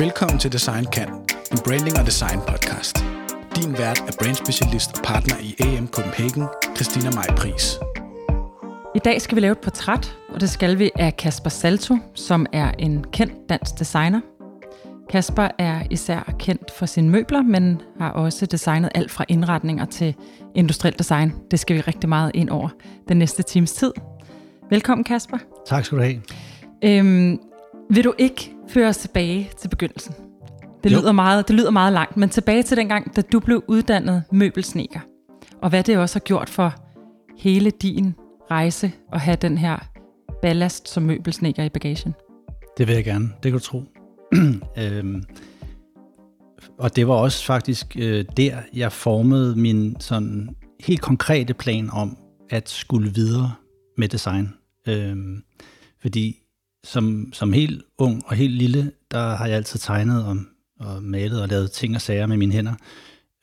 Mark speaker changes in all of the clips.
Speaker 1: Velkommen til Design Kan, en branding og design podcast. Din vært er brandspecialist og partner i AM Copenhagen, Christina Maj Pris.
Speaker 2: I dag skal vi lave et portræt, og det skal vi af Kasper Salto, som er en kendt dansk designer. Kasper er især kendt for sine møbler, men har også designet alt fra indretninger til industriel design. Det skal vi rigtig meget ind over den næste times tid. Velkommen Kasper.
Speaker 3: Tak skal du have.
Speaker 2: Øhm, vil du ikke føre os tilbage til begyndelsen? Det lyder, meget, det lyder meget langt, men tilbage til dengang, da du blev uddannet møbelsneker. Og hvad det også har gjort for hele din rejse at have den her ballast som møbelsneker i bagagen.
Speaker 3: Det vil jeg gerne, det kan du tro. øhm, og det var også faktisk øh, der, jeg formede min sådan helt konkrete plan om at skulle videre med design. Øhm, fordi som, som helt ung og helt lille, der har jeg altid tegnet og, og malet og lavet ting og sager med mine hænder.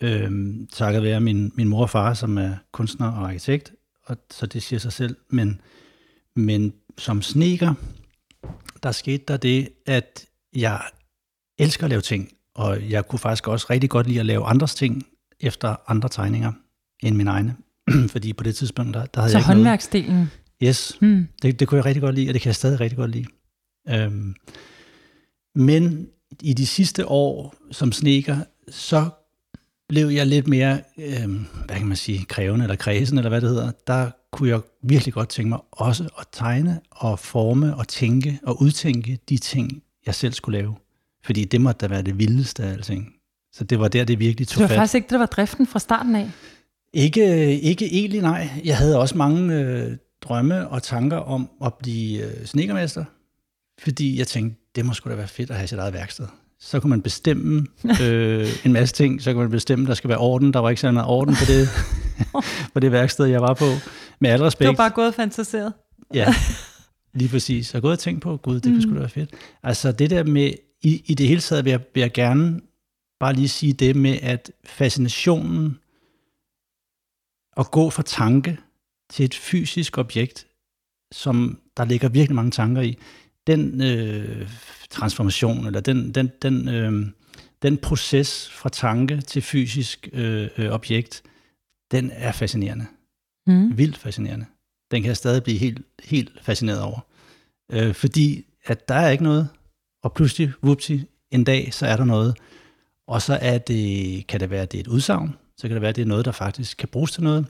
Speaker 3: Øhm, takket være min, min mor og far, som er kunstner og arkitekt, og så det siger sig selv. Men, men som sneker, der skete der det, at jeg elsker at lave ting, og jeg kunne faktisk også rigtig godt lide at lave andres ting efter andre tegninger end mine egne. Fordi på det tidspunkt, der, der havde
Speaker 2: så
Speaker 3: jeg ikke
Speaker 2: håndværksdelen?
Speaker 3: Noget. Yes, hmm. det, det kunne jeg rigtig godt lide, og det kan jeg stadig rigtig godt lide. Øhm, men i de sidste år som sneker, så blev jeg lidt mere, øhm, hvad kan man sige, krævende eller kredsen, eller hvad det hedder. Der kunne jeg virkelig godt tænke mig også at tegne og forme og tænke og udtænke de ting, jeg selv skulle lave. Fordi det måtte da være det vildeste af alting. Så det var der, det virkelig tog
Speaker 2: fat.
Speaker 3: Det
Speaker 2: var faktisk ikke det, der var driften fra starten af?
Speaker 3: Ikke, ikke egentlig, nej. Jeg havde også mange øh, drømme og tanker om at blive øh, snekermester. Fordi jeg tænkte, det må sgu da være fedt at have sit eget værksted. Så kunne man bestemme øh, en masse ting. Så kunne man bestemme, der skal være orden. Der var ikke så meget orden på det, på det værksted, jeg var på. Med al respekt.
Speaker 2: Du var bare gået fantaseret.
Speaker 3: ja, lige præcis. Jeg har gået og tænkt på, gud, det kunne mm. sgu da være fedt. Altså det der med, i, i det hele taget vil jeg, vil jeg gerne bare lige sige det med, at fascinationen at gå fra tanke til et fysisk objekt, som der ligger virkelig mange tanker i, den øh, transformation, eller den, den, den, øh, den proces fra tanke til fysisk øh, øh, objekt, den er fascinerende. Mm. Vildt fascinerende. Den kan jeg stadig blive helt, helt fascineret over. Øh, fordi at der er ikke noget, og pludselig, whoopsie, en dag, så er der noget. Og så er det, kan det være, at det er et udsagn, så kan det være, at det er noget, der faktisk kan bruges til noget.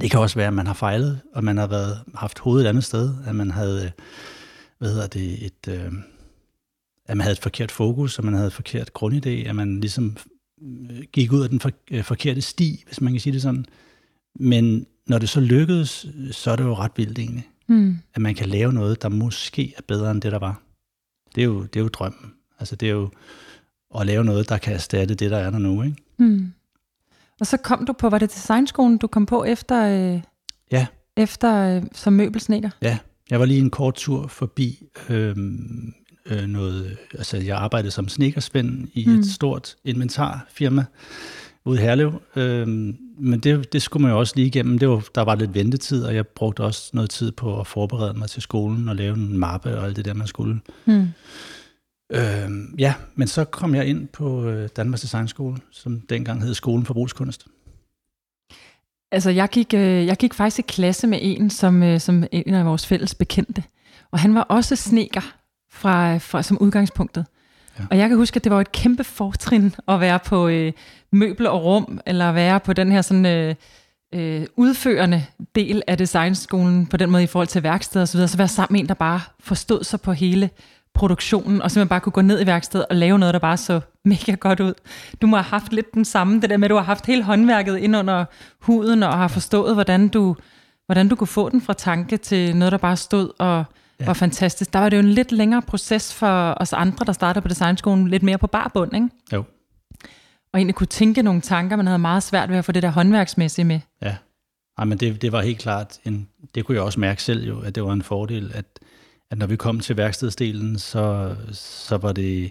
Speaker 3: Det kan også være, at man har fejlet, og man har været, haft hovedet et andet sted, at man havde, hvad hedder det, et, øh, at man havde et forkert fokus, og man havde et forkert grundidé, at man ligesom øh, gik ud af den for, øh, forkerte sti, hvis man kan sige det sådan. Men når det så lykkedes, så er det jo ret vildt egentlig. Mm. At man kan lave noget, der måske er bedre end det, der var. Det er jo, det er jo drømmen. Altså det er jo at lave noget, der kan erstatte det, der er der nu. Ikke? Mm.
Speaker 2: Og så kom du på, var det designskolen, du kom på efter, øh,
Speaker 3: ja.
Speaker 2: efter øh, som møbelsneker?
Speaker 3: Ja, jeg var lige en kort tur forbi øh, øh, noget, altså jeg arbejdede som snekersvend i mm. et stort inventarfirma ude i Herlev, øh, men det, det skulle man jo også lige igennem, det var, der var lidt ventetid, og jeg brugte også noget tid på at forberede mig til skolen og lave en mappe og alt det der, man skulle. Mm. Øh, ja, men så kom jeg ind på øh, Danmarks Designskole, som dengang hed Skolen for Brugskunst.
Speaker 2: Altså, jeg gik, øh, jeg gik faktisk i klasse med en, som, øh, som en af vores fælles bekendte. Og han var også sneker fra, fra, som udgangspunktet. Ja. Og jeg kan huske, at det var et kæmpe fortrin at være på øh, møbler og rum, eller være på den her sådan... Øh, øh, udførende del af designskolen, på den måde i forhold til værksted og så videre, så være sammen med en, der bare forstod sig på hele produktionen, og simpelthen bare kunne gå ned i værkstedet og lave noget, der bare så mega godt ud. Du må have haft lidt den samme, det der med, at du har haft hele håndværket ind under huden, og har forstået, hvordan du, hvordan du kunne få den fra tanke til noget, der bare stod og ja. var fantastisk. Der var det jo en lidt længere proces for os andre, der startede på designskolen, lidt mere på barbund, ikke?
Speaker 3: Jo.
Speaker 2: Og egentlig kunne tænke nogle tanker, man havde meget svært ved at få det der håndværksmæssige med.
Speaker 3: Ja, Ej, men det, det var helt klart, en, det kunne jeg også mærke selv jo, at det var en fordel, at at når vi kom til værkstedsdelen, så, så var det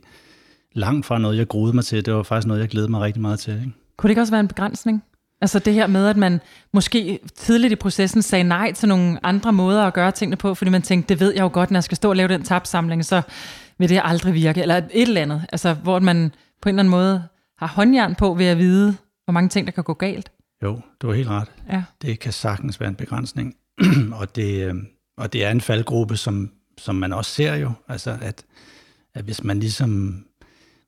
Speaker 3: langt fra noget, jeg groede mig til. Det var faktisk noget, jeg glædede mig rigtig meget til. Ikke?
Speaker 2: Kunne det ikke også være en begrænsning? Altså det her med, at man måske tidligt i processen sagde nej til nogle andre måder at gøre tingene på, fordi man tænkte, det ved jeg jo godt, når jeg skal stå og lave den tabsamling, så vil det aldrig virke, eller et eller andet, altså hvor man på en eller anden måde har håndjern på ved at vide, hvor mange ting, der kan gå galt.
Speaker 3: Jo, du har helt ret.
Speaker 2: Ja.
Speaker 3: Det kan sagtens være en begrænsning. og, det, øh, og det er en faldgruppe, som, som man også ser jo. Altså, at, at hvis man ligesom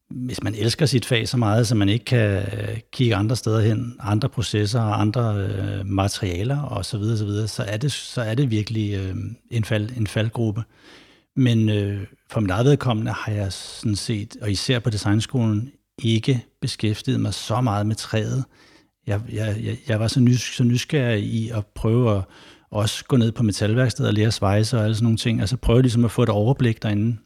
Speaker 3: hvis man elsker sit fag så meget, så man ikke kan øh, kigge andre steder hen, andre processer og andre øh, materialer og så videre, så, videre, så, er det, så er det virkelig øh, en, fald, en faldgruppe. Men øh, for mit eget vedkommende har jeg sådan set, og især på designskolen, ikke beskæftiget mig så meget med træet. Jeg, jeg, jeg, jeg var så, nys, så nysgerrig i at prøve at også gå ned på metalværkstedet og lære svejse og alle sådan nogle ting. Altså prøve ligesom at få et overblik derinde.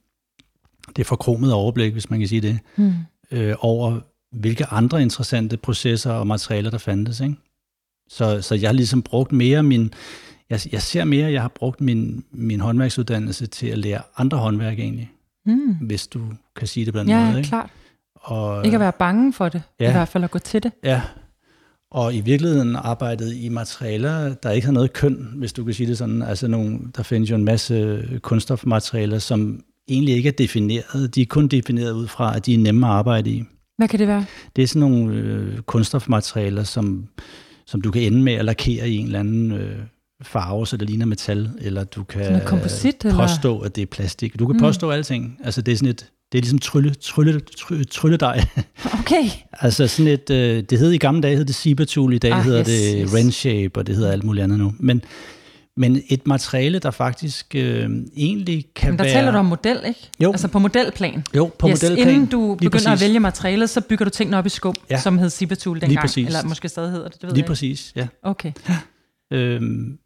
Speaker 3: Det forkromede overblik, hvis man kan sige det, mm. øh, over hvilke andre interessante processer og materialer, der fandtes. Ikke? Så, så jeg har ligesom brugt mere min... Jeg, jeg ser mere, at jeg har brugt min, min håndværksuddannelse til at lære andre håndværk egentlig. Mm. Hvis du kan sige det på den
Speaker 2: ja,
Speaker 3: måde. Ikke?
Speaker 2: klart.
Speaker 3: Og,
Speaker 2: ikke at være bange for det, ja. i hvert fald at gå til det.
Speaker 3: Ja, og i virkeligheden arbejdet i materialer, der ikke har noget køn, hvis du kan sige det sådan. Altså nogle, der findes jo en masse kunststofmaterialer, som egentlig ikke er defineret. De er kun defineret ud fra, at de er nemme at arbejde i.
Speaker 2: Hvad kan det være?
Speaker 3: Det er sådan nogle øh, kunststofmaterialer, som, som du kan ende med at lakere i en eller anden øh, farve, så det ligner metal, eller du kan
Speaker 2: komposit,
Speaker 3: påstå,
Speaker 2: eller?
Speaker 3: at det er plastik. Du kan mm. påstå alting. Altså det er sådan et, det er ligesom trylle, trylle, trylle, trylledej.
Speaker 2: Okay.
Speaker 3: altså sådan et, øh, det hed i gamle dage, hed det Cibertool, i dag ah, hedder yes, det yes. Renshape, og det hedder alt muligt andet nu. Men, men et materiale, der faktisk øh, egentlig kan
Speaker 2: men der
Speaker 3: være...
Speaker 2: taler du om model, ikke?
Speaker 3: Jo.
Speaker 2: Altså på modelplan.
Speaker 3: Jo, på
Speaker 2: yes,
Speaker 3: modelplan.
Speaker 2: Inden du begynder
Speaker 3: præcis.
Speaker 2: at vælge materialet, så bygger du tingene op i skum,
Speaker 3: ja.
Speaker 2: som hed Cibertool dengang.
Speaker 3: Lige præcis.
Speaker 2: Eller måske stadig hedder det, det ved
Speaker 3: Lige
Speaker 2: jeg
Speaker 3: præcis, ja.
Speaker 2: Okay.
Speaker 3: Øhm,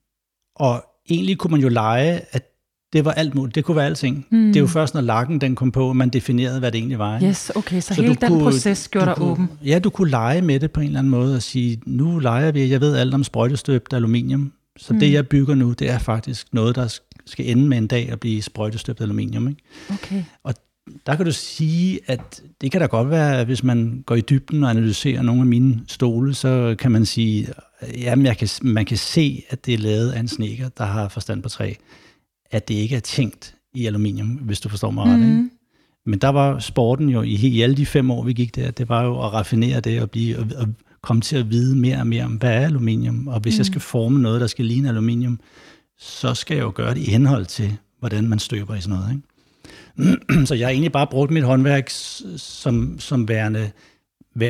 Speaker 3: og egentlig kunne man jo lege, at det var alt muligt. Det kunne være alting. Mm. Det er jo først, når lakken den kom på, at man definerede, hvad det egentlig var. Ikke?
Speaker 2: Yes, okay, så, så hele den kunne, proces gjorde dig åben.
Speaker 3: Ja, du kunne lege med det på en eller anden måde og sige, nu leger vi, jeg ved alt om sprøjtestøbt aluminium, så mm. det jeg bygger nu, det er faktisk noget, der skal ende med en dag at blive sprøjtestøbt aluminium. Ikke?
Speaker 2: Okay.
Speaker 3: Og der kan du sige, at det kan da godt være, at hvis man går i dybden og analyserer nogle af mine stole, så kan man sige, kan, man kan se, at det er lavet af en sneker, der har forstand på træ at det ikke er tænkt i aluminium, hvis du forstår mig ret. Mm. Ikke? Men der var sporten jo i, i alle de fem år, vi gik der, det var jo at raffinere det og, blive, og, og komme til at vide mere og mere om, hvad er aluminium, og hvis mm. jeg skal forme noget, der skal ligne aluminium, så skal jeg jo gøre det i henhold til, hvordan man støber i sådan noget. Ikke? så jeg har egentlig bare brugt mit håndværk som, som værende,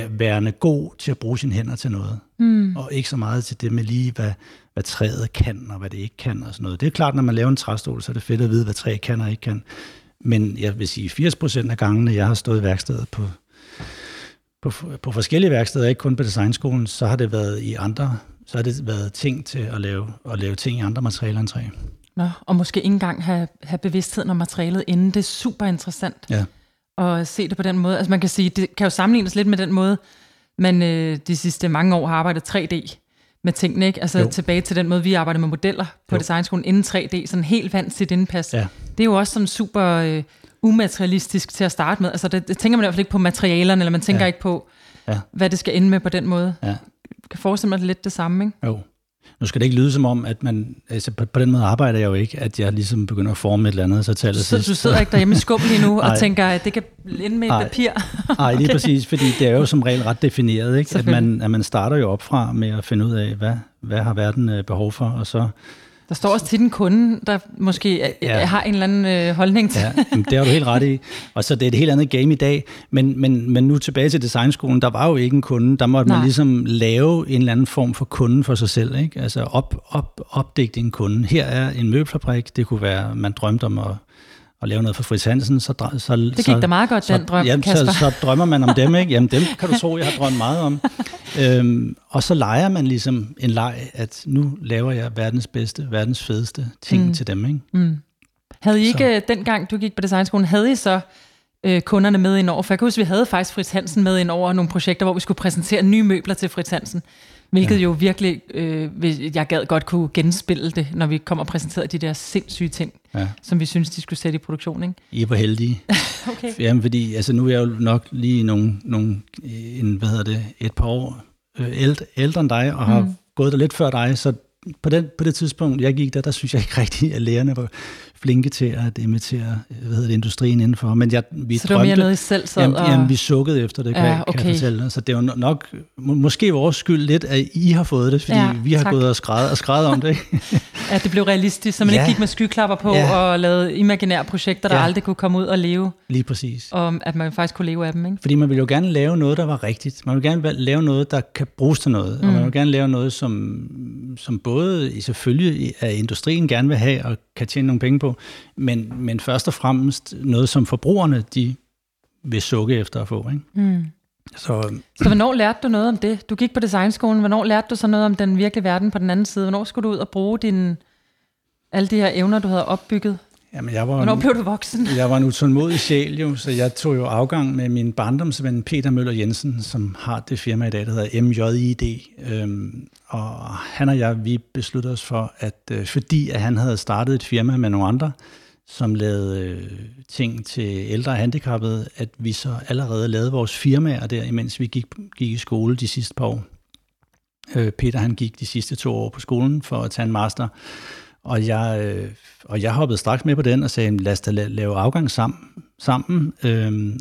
Speaker 3: værende god til at bruge sine hænder til noget, mm. og ikke så meget til det med lige, hvad, hvad træet kan, og hvad det ikke kan, og sådan noget. Det er klart, når man laver en træstol, så er det fedt at vide, hvad træet kan og ikke kan. Men jeg vil sige, 80 procent af gangene, jeg har stået i værkstedet på, på, på forskellige værksteder, ikke kun på designskolen, så har det været i andre, så har det været ting til at lave, at lave ting i andre materialer end træ.
Speaker 2: Nå, og måske ikke engang have, have bevidstheden om materialet inden. Det er super interessant
Speaker 3: ja.
Speaker 2: at se det på den måde. Altså man kan sige, det kan jo sammenlignes lidt med den måde, man øh, de sidste mange år har arbejdet 3D med tingene, ikke? Altså jo. tilbage til den måde, vi arbejder med modeller på jo. designskolen inden 3D, sådan helt vant sit indpas.
Speaker 3: Ja.
Speaker 2: Det er jo også sådan super øh, umaterialistisk til at starte med. Altså det, det tænker man i hvert fald ikke på materialerne, eller man tænker ja. ikke på,
Speaker 3: ja.
Speaker 2: hvad det skal ende med på den måde.
Speaker 3: Ja.
Speaker 2: kan forestille mig lidt det samme, ikke?
Speaker 3: Jo. Nu skal det ikke lyde som om, at man, altså på, på den måde arbejder jeg jo ikke, at jeg ligesom begynder at forme et eller andet, så taler
Speaker 2: Så du sidder ikke derhjemme i skub lige nu og tænker, at det kan ende med et papir?
Speaker 3: Nej, okay. lige præcis, fordi det er jo som regel ret defineret, ikke? At, man, at man starter jo op fra med at finde ud af, hvad, hvad har verden øh, behov for, og så
Speaker 2: der står også tit en kunde, der måske ja. har en eller anden øh, holdning til.
Speaker 3: Ja, det har du helt ret i. Og så det er et helt andet game i dag. Men, men, men nu tilbage til designskolen, der var jo ikke en kunde. Der måtte Nej. man ligesom lave en eller anden form for kunden for sig selv. Ikke? Altså op, op, opdigte en kunde. Her er en møbelfabrik. Det kunne være, man drømte om at at lave noget for Fritz Hansen, så, så
Speaker 2: Det gik
Speaker 3: så,
Speaker 2: da meget godt,
Speaker 3: så,
Speaker 2: den drøm,
Speaker 3: jamen,
Speaker 2: Kasper.
Speaker 3: så, så drømmer man om dem, ikke? Jamen dem kan du tro, jeg har drømt meget om. øhm, og så leger man ligesom en leg, at nu laver jeg verdens bedste, verdens fedeste ting mm. til dem, ikke?
Speaker 2: Mm. Havde I ikke, så. Øh, dengang du gik på designskolen, havde I så øh, kunderne med ind over? For jeg kan huske, vi havde faktisk Fritz Hansen med ind over nogle projekter, hvor vi skulle præsentere nye møbler til Fritz Hansen. Hvilket ja. jo virkelig, øh, jeg gad godt kunne genspille det, når vi kommer og præsenterer de der sindssyge ting, ja. som vi synes, de skulle sætte i produktion. Ikke?
Speaker 3: I er på heldige.
Speaker 2: okay.
Speaker 3: Jamen, fordi altså, nu er jeg jo nok lige nogle, nogle en, hvad hedder det, et par år øh, ældre, ældre end dig, og har mm. gået der lidt før dig, så på, den, på det tidspunkt, jeg gik der, der synes jeg ikke rigtigt, at lærerne var flinke til at imitere hvad hedder det, industrien indenfor. Men jeg, vi
Speaker 2: så det var mere noget, I selv sad
Speaker 3: jamen,
Speaker 2: og...
Speaker 3: jamen, vi sukkede efter det, kan,
Speaker 2: Ja,
Speaker 3: okay. kan jeg fortælle dig. Så det er jo nok må, måske vores skyld lidt, at I har fået det, fordi
Speaker 2: Ja,
Speaker 3: vi har
Speaker 2: tak.
Speaker 3: gået og skrevet, og skrevet om det.
Speaker 2: At det blev realistisk, så man
Speaker 3: Ja.
Speaker 2: ikke gik med skyklapper på
Speaker 3: Ja.
Speaker 2: og lavede imaginære projekter, der
Speaker 3: Ja.
Speaker 2: aldrig kunne komme ud og leve,
Speaker 3: Lige præcis.
Speaker 2: og at man faktisk kunne leve af dem. Ikke?
Speaker 3: Fordi man vil jo gerne lave noget, der var rigtigt. Man vil gerne lave noget, der kan bruges til noget. Mm. Og man vil gerne lave noget, som, som både i- selvfølgelig er industrien gerne vil have og kan tjene nogle penge på, men, men først og fremmest noget, som forbrugerne de vil sukke efter at få. Ikke?
Speaker 2: Mm.
Speaker 3: Så
Speaker 2: Så hvornår lærte du noget om det? Du gik på designskolen. Hvornår lærte du så noget om den virkelige verden på den anden side? Hvornår skulle du ud og bruge dine, alle de her evner, du havde opbygget?
Speaker 3: Jamen, jeg var,
Speaker 2: Hvornår blev du voksen?
Speaker 3: jeg var en utålmodig sjæl, jo, så jeg tog jo afgang med min barndomsven Peter Møller Jensen, som har det firma i dag, der hedder MJID. Øhm, og han og jeg, vi besluttede os for, at øh, fordi at han havde startet et firma med nogle andre, som lavede øh, ting til ældre og handicappede, at vi så allerede lavede vores firmaer der, imens vi gik, gik i skole de sidste par år. Øh, Peter han gik de sidste to år på skolen for at tage en master, og jeg, øh, og jeg hoppede straks med på den og sagde, lad os da la- lave afgang sammen. sammen. Øhm,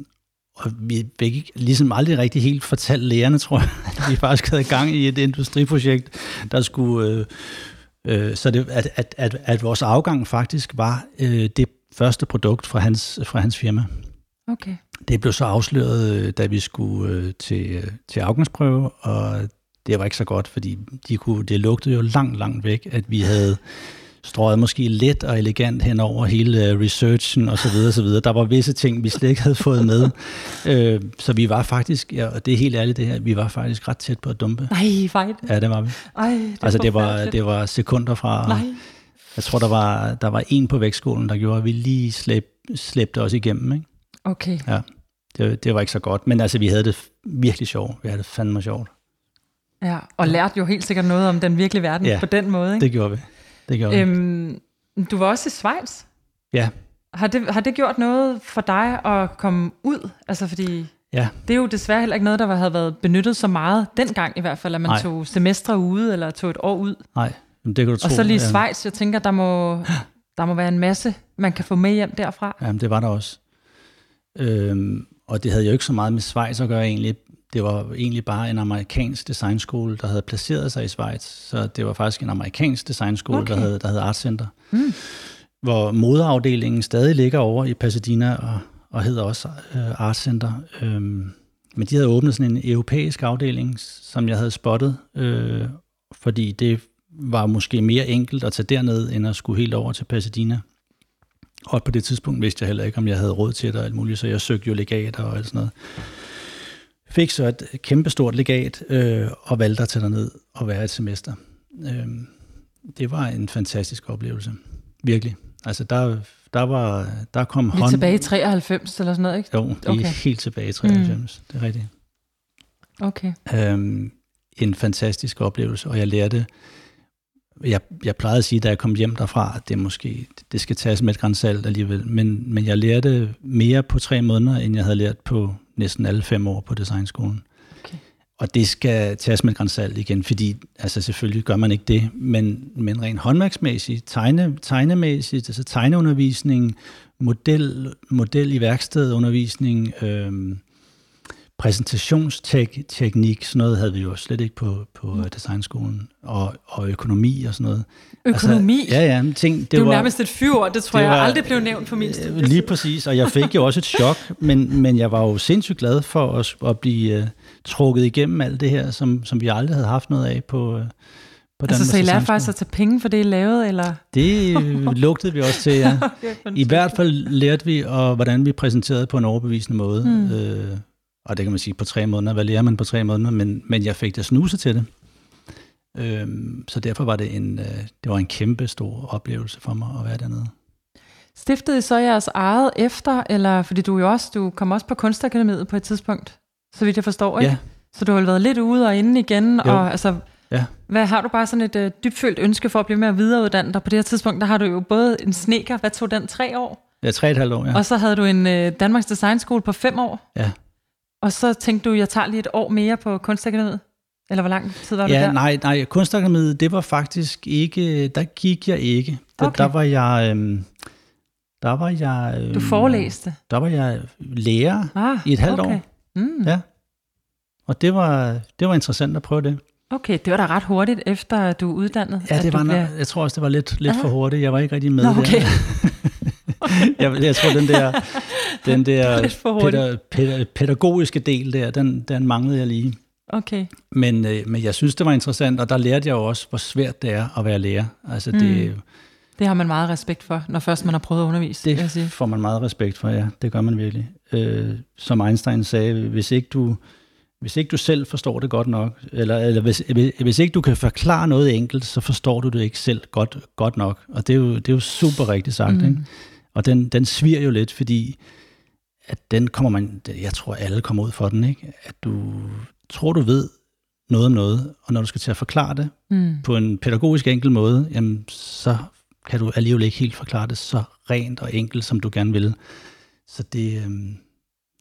Speaker 3: og vi fik ligesom aldrig rigtig helt fortalt lærerne, tror jeg, at vi faktisk havde gang i et industriprojekt, der skulle... Øh, øh, så det, at, at, at, at vores afgang faktisk var øh, det første produkt fra hans, fra hans firma.
Speaker 2: Okay.
Speaker 3: Det blev så afsløret, øh, da vi skulle øh, til, til afgangsprøve, og det var ikke så godt, fordi de kunne, det lugtede jo langt, langt væk, at vi havde strøget måske let og elegant hen over hele øh, researchen og så videre, så videre. Der var visse ting, vi slet ikke havde fået med. Øh, så vi var faktisk, ja, og det er helt ærligt det her, vi var faktisk ret tæt på at dumpe.
Speaker 2: Nej, fejl.
Speaker 3: Ja, det var vi.
Speaker 2: Ej, det
Speaker 3: Altså det var, det var sekunder fra,
Speaker 2: Nej.
Speaker 3: jeg tror der var, der var en på vægtskolen, der gjorde, at vi lige slæb, slæbte os igennem. Ikke?
Speaker 2: Okay.
Speaker 3: Ja, det, det var ikke så godt, men altså vi havde det virkelig sjovt. Vi havde det fandme sjovt.
Speaker 2: Ja, og lærte jo helt sikkert noget om den virkelige verden
Speaker 3: Ja,
Speaker 2: på den måde. Ikke?
Speaker 3: Det gjorde vi. Det gjorde.
Speaker 2: Øhm, du var også i Schweiz.
Speaker 3: Ja,
Speaker 2: Har det, har det gjort noget for dig at komme ud? Altså fordi
Speaker 3: ja.
Speaker 2: det er jo desværre heller ikke noget, der havde været benyttet så meget dengang i hvert fald, at man
Speaker 3: Nej.
Speaker 2: tog semestre ude eller tog et år ud.
Speaker 3: Nej, men det kan du tro.
Speaker 2: Og så lige
Speaker 3: ja.
Speaker 2: Schweiz, jeg tænker, der må, der må være en masse, man kan få med hjem derfra.
Speaker 3: Jamen, det var der også. Øhm, og det havde jo ikke så meget med Schweiz at gøre egentlig. Det var egentlig bare en amerikansk designskole, der havde placeret sig i Schweiz. Så det var faktisk en amerikansk designskole,
Speaker 2: Okay.
Speaker 3: der, havde, der havde Art Center. Mm. Hvor modeafdelingen stadig ligger over i Pasadena og, og hedder også øh, Art Center. Øhm, men de havde åbnet sådan en europæisk afdeling, som jeg havde spottet, øh, fordi det var måske mere enkelt at tage derned, end at skulle helt over til Pasadena. Og på det tidspunkt vidste jeg heller ikke, om jeg havde råd til det og alt muligt, så jeg søgte jo legater og alt sådan noget. Fik så et kæmpestort legat øh, og valgte at tage ned og være et semester. Øh, det var en fantastisk oplevelse. Virkelig. Altså der, der var, der kom
Speaker 2: er
Speaker 3: hånd...
Speaker 2: tilbage i 93 eller sådan noget, ikke?
Speaker 3: Jo, vi er
Speaker 2: Okay.
Speaker 3: helt tilbage i 93. Mm. Det er rigtigt.
Speaker 2: Okay.
Speaker 3: Øhm, en fantastisk oplevelse, og jeg lærte, jeg, jeg plejede at sige, da jeg kom hjem derfra, at det måske, det skal tages med et gran salt alligevel, men, men jeg lærte mere på tre måneder, end jeg havde lært på næsten alle fem år på designskolen.
Speaker 2: Okay.
Speaker 3: Og det skal tages med et gran salt igen, fordi altså selvfølgelig gør man ikke det, men, men rent håndværksmæssigt, tegne, tegnemæssigt, altså tegneundervisning, model, model i værkstedundervisning, øhm, præsentationsteknik, sådan noget havde vi jo slet ikke på, på mm. designskolen, og, og økonomi og sådan noget.
Speaker 2: Økonomi?
Speaker 3: Altså, ja, ja, ting, det,
Speaker 2: Det er jo
Speaker 3: var,
Speaker 2: nærmest et fyord, det tror
Speaker 3: det
Speaker 2: jeg
Speaker 3: var-
Speaker 2: aldrig blev nævnt på min studie.
Speaker 3: Lige præcis, og jeg fik jo også et chok, men, men jeg var jo sindssygt glad for at, at blive uh, trukket igennem alt det her, som, som vi aldrig havde haft noget af på, uh, på
Speaker 2: Altså, så I
Speaker 3: Designskole.
Speaker 2: faktisk at tage penge for det, I lavede, eller?
Speaker 3: Det øh, lugtede vi også til, ja. I hvert fald lærte vi, og hvordan vi præsenterede på en overbevisende måde. Mm. Øh, og det kan man sige på tre måneder. Hvad lærer man på tre måneder? Men, men jeg fik da snuse til det. Øhm, så derfor var det en, øh, det var en kæmpe stor oplevelse for mig at være dernede.
Speaker 2: Stiftede I så jeres eget efter, eller fordi du jo også, du kom også på kunstakademiet på et tidspunkt, så vidt jeg forstår, ikke?
Speaker 3: Ja.
Speaker 2: Så du har vel været lidt ude og inde igen,
Speaker 3: Jo.
Speaker 2: og altså,
Speaker 3: Ja.
Speaker 2: hvad har du bare sådan et øh, dybfølt ønske for at blive mere videreuddannet dig? På det her tidspunkt, der har du jo både en sneker, hvad tog den, tre år?
Speaker 3: Ja, tre og et halvt år, ja.
Speaker 2: Ja. Og så havde du en øh, Danmarks Designskole på fem år,
Speaker 3: ja.
Speaker 2: Og så tænkte du, jeg tager lige et år mere på kunstakademiet? Eller hvor lang tid var du
Speaker 3: Ja,
Speaker 2: der?
Speaker 3: nej, nej, kunstakademiet, det var faktisk ikke, der gik jeg ikke. Der,
Speaker 2: Okay.
Speaker 3: der var jeg, øhm, der var jeg... Øh,
Speaker 2: Du forelæste?
Speaker 3: Der var jeg lærer
Speaker 2: Ah,
Speaker 3: i et halvt
Speaker 2: okay.
Speaker 3: år.
Speaker 2: Mm.
Speaker 3: Ja. Og det var, det var interessant at prøve det.
Speaker 2: Okay, det var da ret hurtigt, efter du uddannet.
Speaker 3: Ja, det
Speaker 2: du
Speaker 3: var nok, jeg tror også, det var lidt, lidt for hurtigt. Jeg var ikke rigtig med
Speaker 2: Nå, okay.
Speaker 3: der. jeg, jeg tror, den der, den der pæda, pæda, pædagogiske del der, den, den manglede jeg lige.
Speaker 2: Okay.
Speaker 3: Men, øh, men jeg synes, det var interessant, og der lærte jeg jo også, hvor svært det er at være lærer. Altså, det,
Speaker 2: Det har man meget respekt for, når først man har prøvet at undervise, vil jeg
Speaker 3: det
Speaker 2: sige.
Speaker 3: får man meget respekt for, ja. Det gør man virkelig. Øh, som Einstein sagde, hvis ikke du, hvis ikke du selv forstår det godt nok, eller, eller hvis, hvis, hvis ikke du kan forklare noget enkelt, så forstår du det ikke selv godt, godt nok. Og det er jo, det er jo super rigtigt sagt. Mm. Ikke? Og den, den sviger jo lidt, fordi at den kommer man, jeg tror alle kommer ud for den, ikke? at du tror, du ved noget om noget, og når du skal til at forklare det
Speaker 2: Mm.
Speaker 3: på en pædagogisk enkel måde, jamen, så kan du alligevel ikke helt forklare det så rent og enkelt, som du gerne vil. Så det, øhm,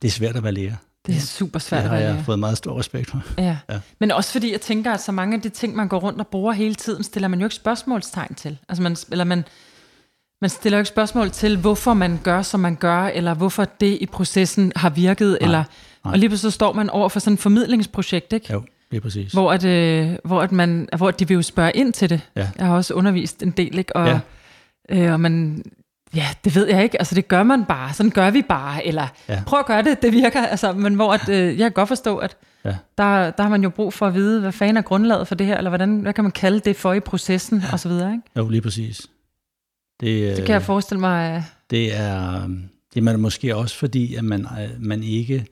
Speaker 3: det er svært at være lærer.
Speaker 2: Det er super svært
Speaker 3: Det har jeg fået meget stor respekt for.
Speaker 2: Ja.
Speaker 3: Ja.
Speaker 2: Men også fordi jeg tænker, at så mange af de ting, man går rundt og bruger hele tiden, stiller man jo ikke spørgsmålstegn til. Altså man, eller man, man stiller jo ikke spørgsmål til, hvorfor man gør, som man gør, eller hvorfor det i processen har virket. Nej, eller,
Speaker 3: nej.
Speaker 2: Og lige pludselig så står man over for sådan et formidlingsprojekt, ikke?
Speaker 3: Jo, er præcis.
Speaker 2: Hvor, at, øh, hvor, at man, hvor de vil jo spørge ind til det.
Speaker 3: Ja.
Speaker 2: Jeg har også undervist en del, ikke? Og,
Speaker 3: Ja.
Speaker 2: øh, og man, ja, det ved jeg ikke. Altså, det gør man bare. Sådan gør vi bare. Eller
Speaker 3: Ja.
Speaker 2: prøv at gøre det, det virker. Altså, men hvor at, øh, jeg kan godt forstå, at
Speaker 3: Ja.
Speaker 2: der, der har man jo brug for at vide, hvad fanden er grundlaget for det her, eller hvordan, hvad kan man kalde det for i processen, og så videre, ikke?
Speaker 3: Jo, lige præcis. Det,
Speaker 2: Det kan jeg forestille mig. øh,
Speaker 3: det er, det er måske også fordi, at man, øh, man ikke,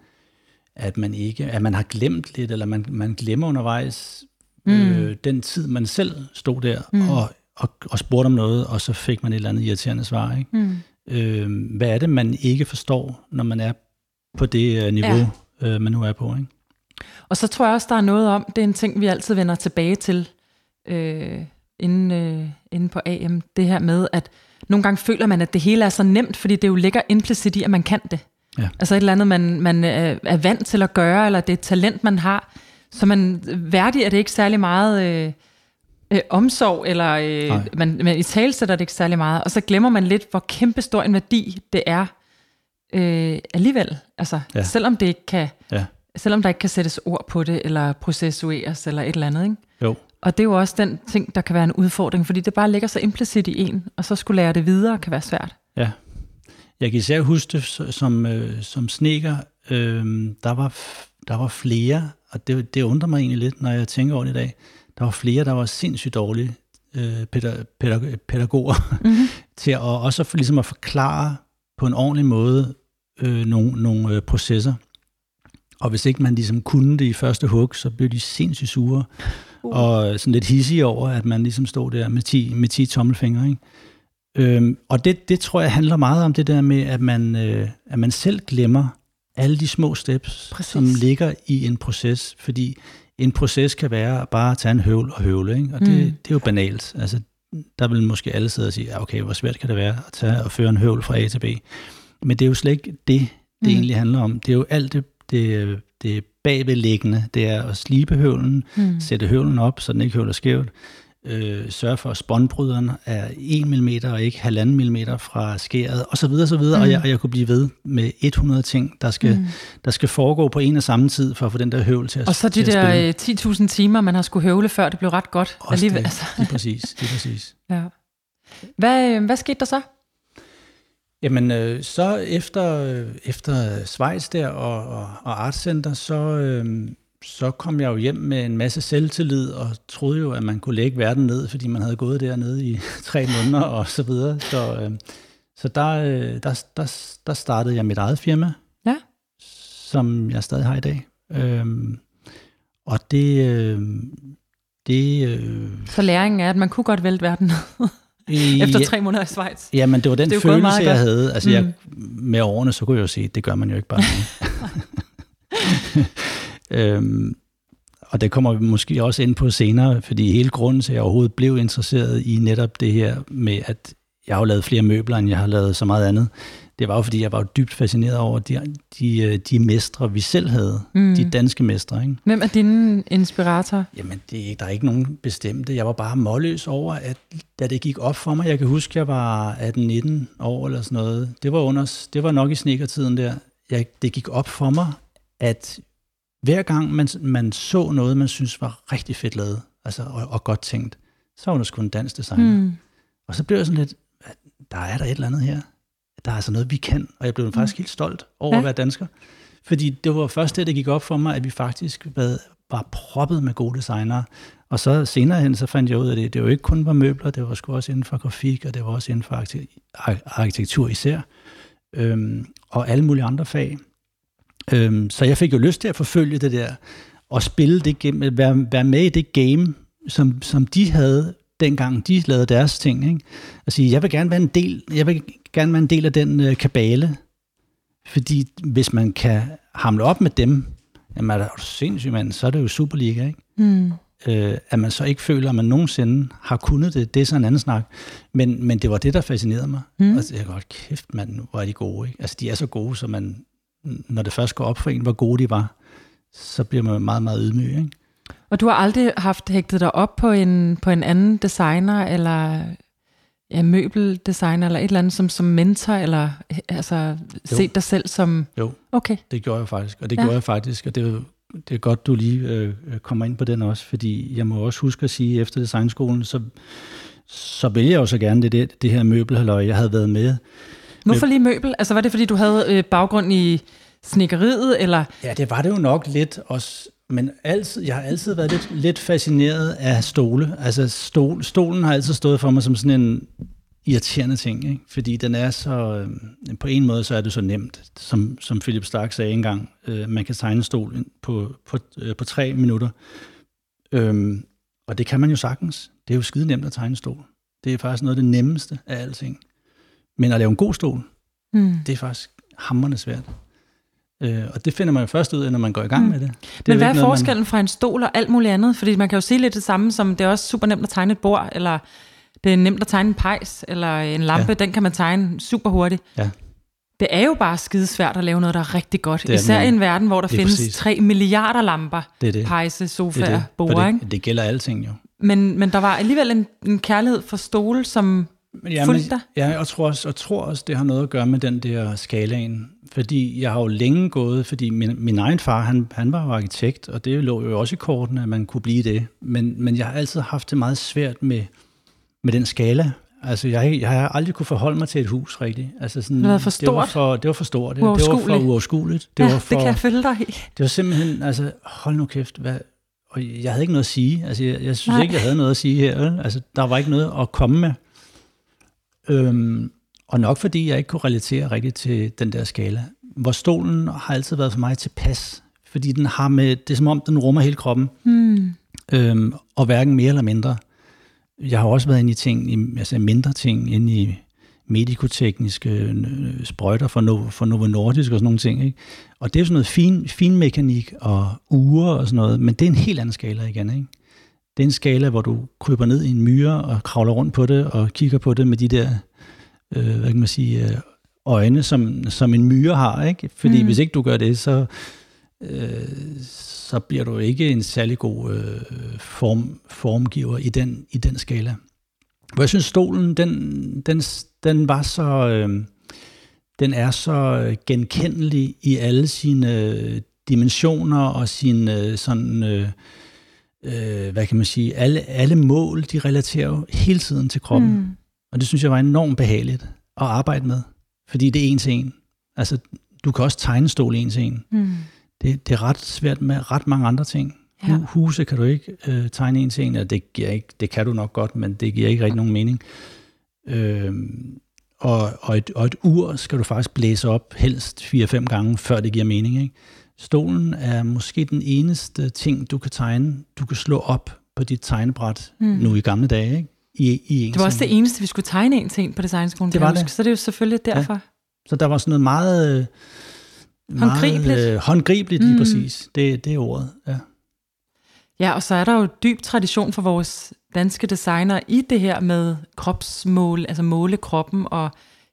Speaker 3: at man ikke, at man har glemt lidt, eller man, man glemmer undervejs mm. øh, den tid, man selv stod der mm. og, og, og spurgte om noget, og så fik man et eller andet irriterende svar. Ikke?
Speaker 2: Mm.
Speaker 3: Øh, hvad er det, man ikke forstår, når man er på det øh, niveau, ja. øh, man nu er på? Ikke?
Speaker 2: Og så tror jeg også, der er noget om, det er en ting, vi altid vender tilbage til øh, inde, øh, inde på AM, det her med, at nogle gange føler man, at det hele er så nemt, fordi det jo ligger implicit i, at man kan det.
Speaker 3: Ja.
Speaker 2: Altså et eller andet, man, man er er vant til at gøre, eller det er et talent, man har. Så man værdig er det ikke særlig meget øh, øh, omsorg, eller øh,
Speaker 3: Nej.
Speaker 2: man, man i tale sætter det ikke særlig meget. Og så glemmer man lidt, hvor kæmpestor en værdi det er øh, alligevel. Altså,
Speaker 3: ja.
Speaker 2: selvom det ikke kan
Speaker 3: Ja,
Speaker 2: selvom der ikke kan sættes ord på det, eller processueres, eller et eller andet. Ikke?
Speaker 3: jo.
Speaker 2: Og det er jo også den ting, der kan være en udfordring, fordi det bare ligger så implicit i en, og så skulle lære det videre kan være svært.
Speaker 3: Ja. Jeg kan især huske det som, øh, som sneker. Øh, der, var, der var flere, og det, det undrer mig egentlig lidt, når jeg tænker over det i dag. Der var flere, der var sindssygt dårlige øh, pæda- pædag- pædagoger mm-hmm. til at også for, ligesom at forklare på en ordentlig måde øh, nogle, nogle øh, processer. Og hvis ikke man ligesom kunne det i første hug, så blev de sindssygt sure uh. og sådan lidt hissige over, at man ligesom stod der med 10, med 10 tommelfingre. Ikke? Øhm, og det, det tror jeg handler meget om det der med, at man, øh, at man selv glemmer alle de små steps,
Speaker 2: Præcis.
Speaker 3: som ligger i en proces. Fordi en proces kan være bare at tage en høvl og høvle, ikke? og det,
Speaker 2: Mm.
Speaker 3: det er jo banalt. Altså, der vil måske alle sidde og sige, ja, okay, hvor svært kan det være at tage og føre en høvl fra A til B. Men det er jo slet ikke det, det
Speaker 2: Mm.
Speaker 3: egentlig handler om. Det er jo alt det, det, det bagvedliggende. Det er at slibe høvlen,
Speaker 2: Mm.
Speaker 3: sætte høvlen op, så den ikke høvler skævt, øh, sørge for, at spåndbryderen er 1 mm og ikke 1,5 mm fra skæret, og så videre, så videre. Mm. Og, jeg, og jeg kunne blive ved med 100 ting, der skal, mm. der skal foregå på en og samme tid, for at få den der høvl til at
Speaker 2: Og så de der øh, 10.000 timer, man har skulle høvle før, det blev ret godt.
Speaker 3: Også det,
Speaker 2: altså.
Speaker 3: lige præcis, lige præcis.
Speaker 2: Ja. Hvad, øh, hvad skete der så?
Speaker 3: Jamen, øh, så efter, øh, efter Schweiz der og, og, og Art Center, så, øh, så kom jeg jo hjem med en masse selvtillid og troede jo, at man kunne lægge verden ned, fordi man havde gået dernede i tre måneder og så videre. Så, øh, så der, øh, der, der, der startede jeg mit eget firma,
Speaker 2: Ja.
Speaker 3: som jeg stadig har i dag. Øh, og det... Øh, det øh,
Speaker 2: Så læringen er, at man kunne godt vælte verden ned efter tre måneder i Schweiz.
Speaker 3: Ja, men det var den
Speaker 2: Det meget
Speaker 3: følelse, jeg havde. Altså, mm. jeg, med årene, så kunne jeg jo at det gør man jo ikke bare. øhm, og det kommer vi måske også ind på senere, fordi hele grunden til, at jeg overhovedet blev interesseret i netop det her med, at jeg har lavet flere møbler, end jeg har lavet så meget andet, det var jo fordi, jeg var jo dybt fascineret over de, de, øh, de mestre, vi selv havde. Mm. De danske mestre. Ikke?
Speaker 2: Hvem er din inspirator?
Speaker 3: Jamen, det, der er ikke nogen bestemte. Jeg var bare målløs over, at da det gik op for mig, jeg kan huske, jeg var 18-19 år eller sådan noget. Det var, under, det var nok i sneakertiden der. Jeg, det gik op for mig, at hver gang man, man så noget, man synes var rigtig fedt lavet, altså, og, og godt tænkt, så var det sgu en dansk designer. Mm. Og så blev jeg sådan lidt, der er der et eller andet her. Der er altså noget, vi kan. Og jeg blev faktisk mm. helt stolt over ja. at være dansker. Fordi det var først det, der gik op for mig, at vi faktisk var, var proppet med gode designere. Og så senere hen, så fandt jeg ud af det, det var ikke kun var møbler, det var sgu også inden for grafik, og det var også inden for arkitektur især, øhm, og alle mulige andre fag. Øhm, så jeg fik jo lyst til at forfølge det der, og spille det game, være, være med i det game, som, som de havde dengang de lavede deres ting. Ikke? At sige, jeg vil gerne være en del, jeg vil gerne være en del af den øh, kabale, fordi hvis man kan hamle op med dem, jamen er det sindssygt, mand, så er det jo Superliga, ikke? Mm. Øh, at man så ikke føler, at man nogensinde har kunnet det, det er så en anden snak. Men, men det var det, der fascinerede mig. Mm. Altså, jeg godt, kæft mand, hvor er de gode, ikke? Altså, de er så gode, så man, når det først går op for en, hvor gode de var, så bliver man meget, meget ydmyg, ikke?
Speaker 2: Og du har aldrig haft hægtet dig op på en, på en anden designer, eller ja, møbeldesigner, eller et eller andet som, som mentor, eller altså, set dig selv som...
Speaker 3: Jo,
Speaker 2: okay.
Speaker 3: det gjorde jeg faktisk, og det ja. gjorde jeg faktisk, og det det er godt, du lige øh, kommer ind på den også, fordi jeg må også huske at sige, at efter designskolen, så, så vælger jeg jo så gerne det, det, det her møbelhalløj, jeg havde været med.
Speaker 2: Hvorfor lige møbel? Altså var det, fordi du havde øh, baggrund i snikkeriet, eller?
Speaker 3: Ja, det var det jo nok lidt også men altid, jeg har altid været lidt, lidt fascineret af stole. Altså stol, stolen har altid stået for mig som sådan en irriterende ting, ikke? fordi den er så, øh, på en måde så er det så nemt, som, som Philip Stark sagde engang, øh, man kan tegne stol på, på, øh, på tre minutter. Øhm, og det kan man jo sagtens. Det er jo skide nemt at tegne stol. Det er faktisk noget af det nemmeste af alting. Men at lave en god stol, mm. det er faktisk hammerende svært. Øh, og det finder man jo først ud af, når man går i gang mm. med det. det
Speaker 2: Men hvad er noget, forskellen man... fra en stol og alt muligt andet? Fordi man kan jo sige lidt det samme, som det er også super nemt at tegne et bord, eller det er nemt at tegne en pejs, eller en lampe, ja. den kan man tegne super hurtigt. Ja. Det er jo bare skidesvært at lave noget, der er rigtig godt. Det er Især i en verden, hvor der findes præcis. 3 milliarder lamper, det det. pejse, sofaer, bord.
Speaker 3: Det, det gælder alting jo.
Speaker 2: Men, men der var alligevel en, en kærlighed for stole, som ja, fulgte dig?
Speaker 3: Ja, og tror, også, og tror også, det har noget at gøre med den der skalaen. Fordi jeg har jo længe gået, fordi min, min egen far, han, han var jo arkitekt, og det lå jo også i kortene, at man kunne blive det. Men, men jeg har altid haft det meget svært med, med den skala. Altså, jeg, jeg har aldrig kunne forholde mig til et hus rigtigt. Altså, sådan,
Speaker 2: det var for stort?
Speaker 3: Det var for, det var for stort. Det, det var for uoverskueligt.
Speaker 2: Det,
Speaker 3: ja, var
Speaker 2: for, det kan jeg følge dig i.
Speaker 3: Det var simpelthen, altså, hold nu kæft, hvad, og jeg havde ikke noget at sige. Altså, jeg, jeg synes Nej. ikke, jeg havde noget at sige her. Altså, der var ikke noget at komme med. Øhm, og nok fordi jeg ikke kunne relatere rigtigt til den der skala. Hvor stolen har altid været for mig tilpas, fordi den har med, det er som om, den rummer hele kroppen, mm. øhm, og hverken mere eller mindre. Jeg har også været inde i ting, i, altså mindre ting, inde i medikotekniske øh, sprøjter for, Novo, for Novo Nordisk og sådan nogle ting. Ikke? Og det er sådan noget fin, fin mekanik og uger og sådan noget, men det er en helt anden skala igen. Ikke? Det er en skala, hvor du kryber ned i en myre og kravler rundt på det og kigger på det med de der, øh, hvad kan man sige, øh, øjne, som, som en myre har. Ikke? Fordi mm. hvis ikke du gør det, så, øh, så bliver du ikke en særlig god øh, form, formgiver i den, i den skala. Hvor jeg synes, stolen, den, den, den var så... Øh, den er så genkendelig i alle sine dimensioner og sine sådan øh, øh, hvad kan man sige, alle, alle mål, de relaterer jo hele tiden til kroppen. Mm. Og det synes jeg var enormt behageligt at arbejde med, fordi det er en til en. Altså, du kan også tegne stol en til en. Mm. Det, det er ret svært med ret mange andre ting. Ja. Huse kan du ikke øh, tegne en til en, og det, giver ikke, det kan du nok godt, men det giver ikke rigtig nogen mening. Øh, og, og, et, og et ur skal du faktisk blæse op helst 4-5 gange, før det giver mening. Ikke? Stolen er måske den eneste ting, du kan tegne, du kan slå op på dit tegnebræt mm. nu i gamle dage. Ikke? I, i
Speaker 2: en det var også det eneste, vi skulle tegne en ting på designskolen.
Speaker 3: Det var det.
Speaker 2: Så det er jo selvfølgelig derfor. Ja.
Speaker 3: Så der var sådan noget meget...
Speaker 2: Håndgribeligt.
Speaker 3: Meget, øh, håndgribeligt, lige mm. præcis. Det, det er ordet, ja.
Speaker 2: Ja, og så er der jo dyb tradition for vores danske designer i det her med kropsmål, altså måle kroppen og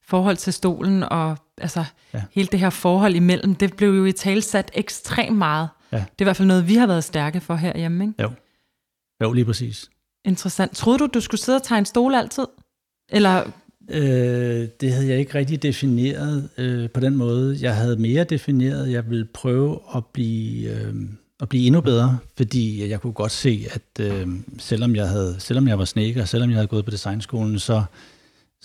Speaker 2: forhold til stolen, og altså
Speaker 3: Ja.
Speaker 2: hele det her forhold imellem, det blev jo i talsat ekstremt meget.
Speaker 3: Ja.
Speaker 2: Det er i hvert fald noget, vi har været stærke for herhjemme. Ikke?
Speaker 3: Jo. Jo, lige præcis.
Speaker 2: Interessant. Troede du, du skulle sidde og tegne stole altid? Eller,
Speaker 3: Øh, det havde jeg ikke rigtig defineret øh, på den måde. Jeg havde mere defineret, jeg ville prøve at blive, øh, at blive endnu bedre, fordi jeg kunne godt se, at øh, selvom, jeg havde, selvom jeg var snedker, selvom jeg havde gået på designskolen, så,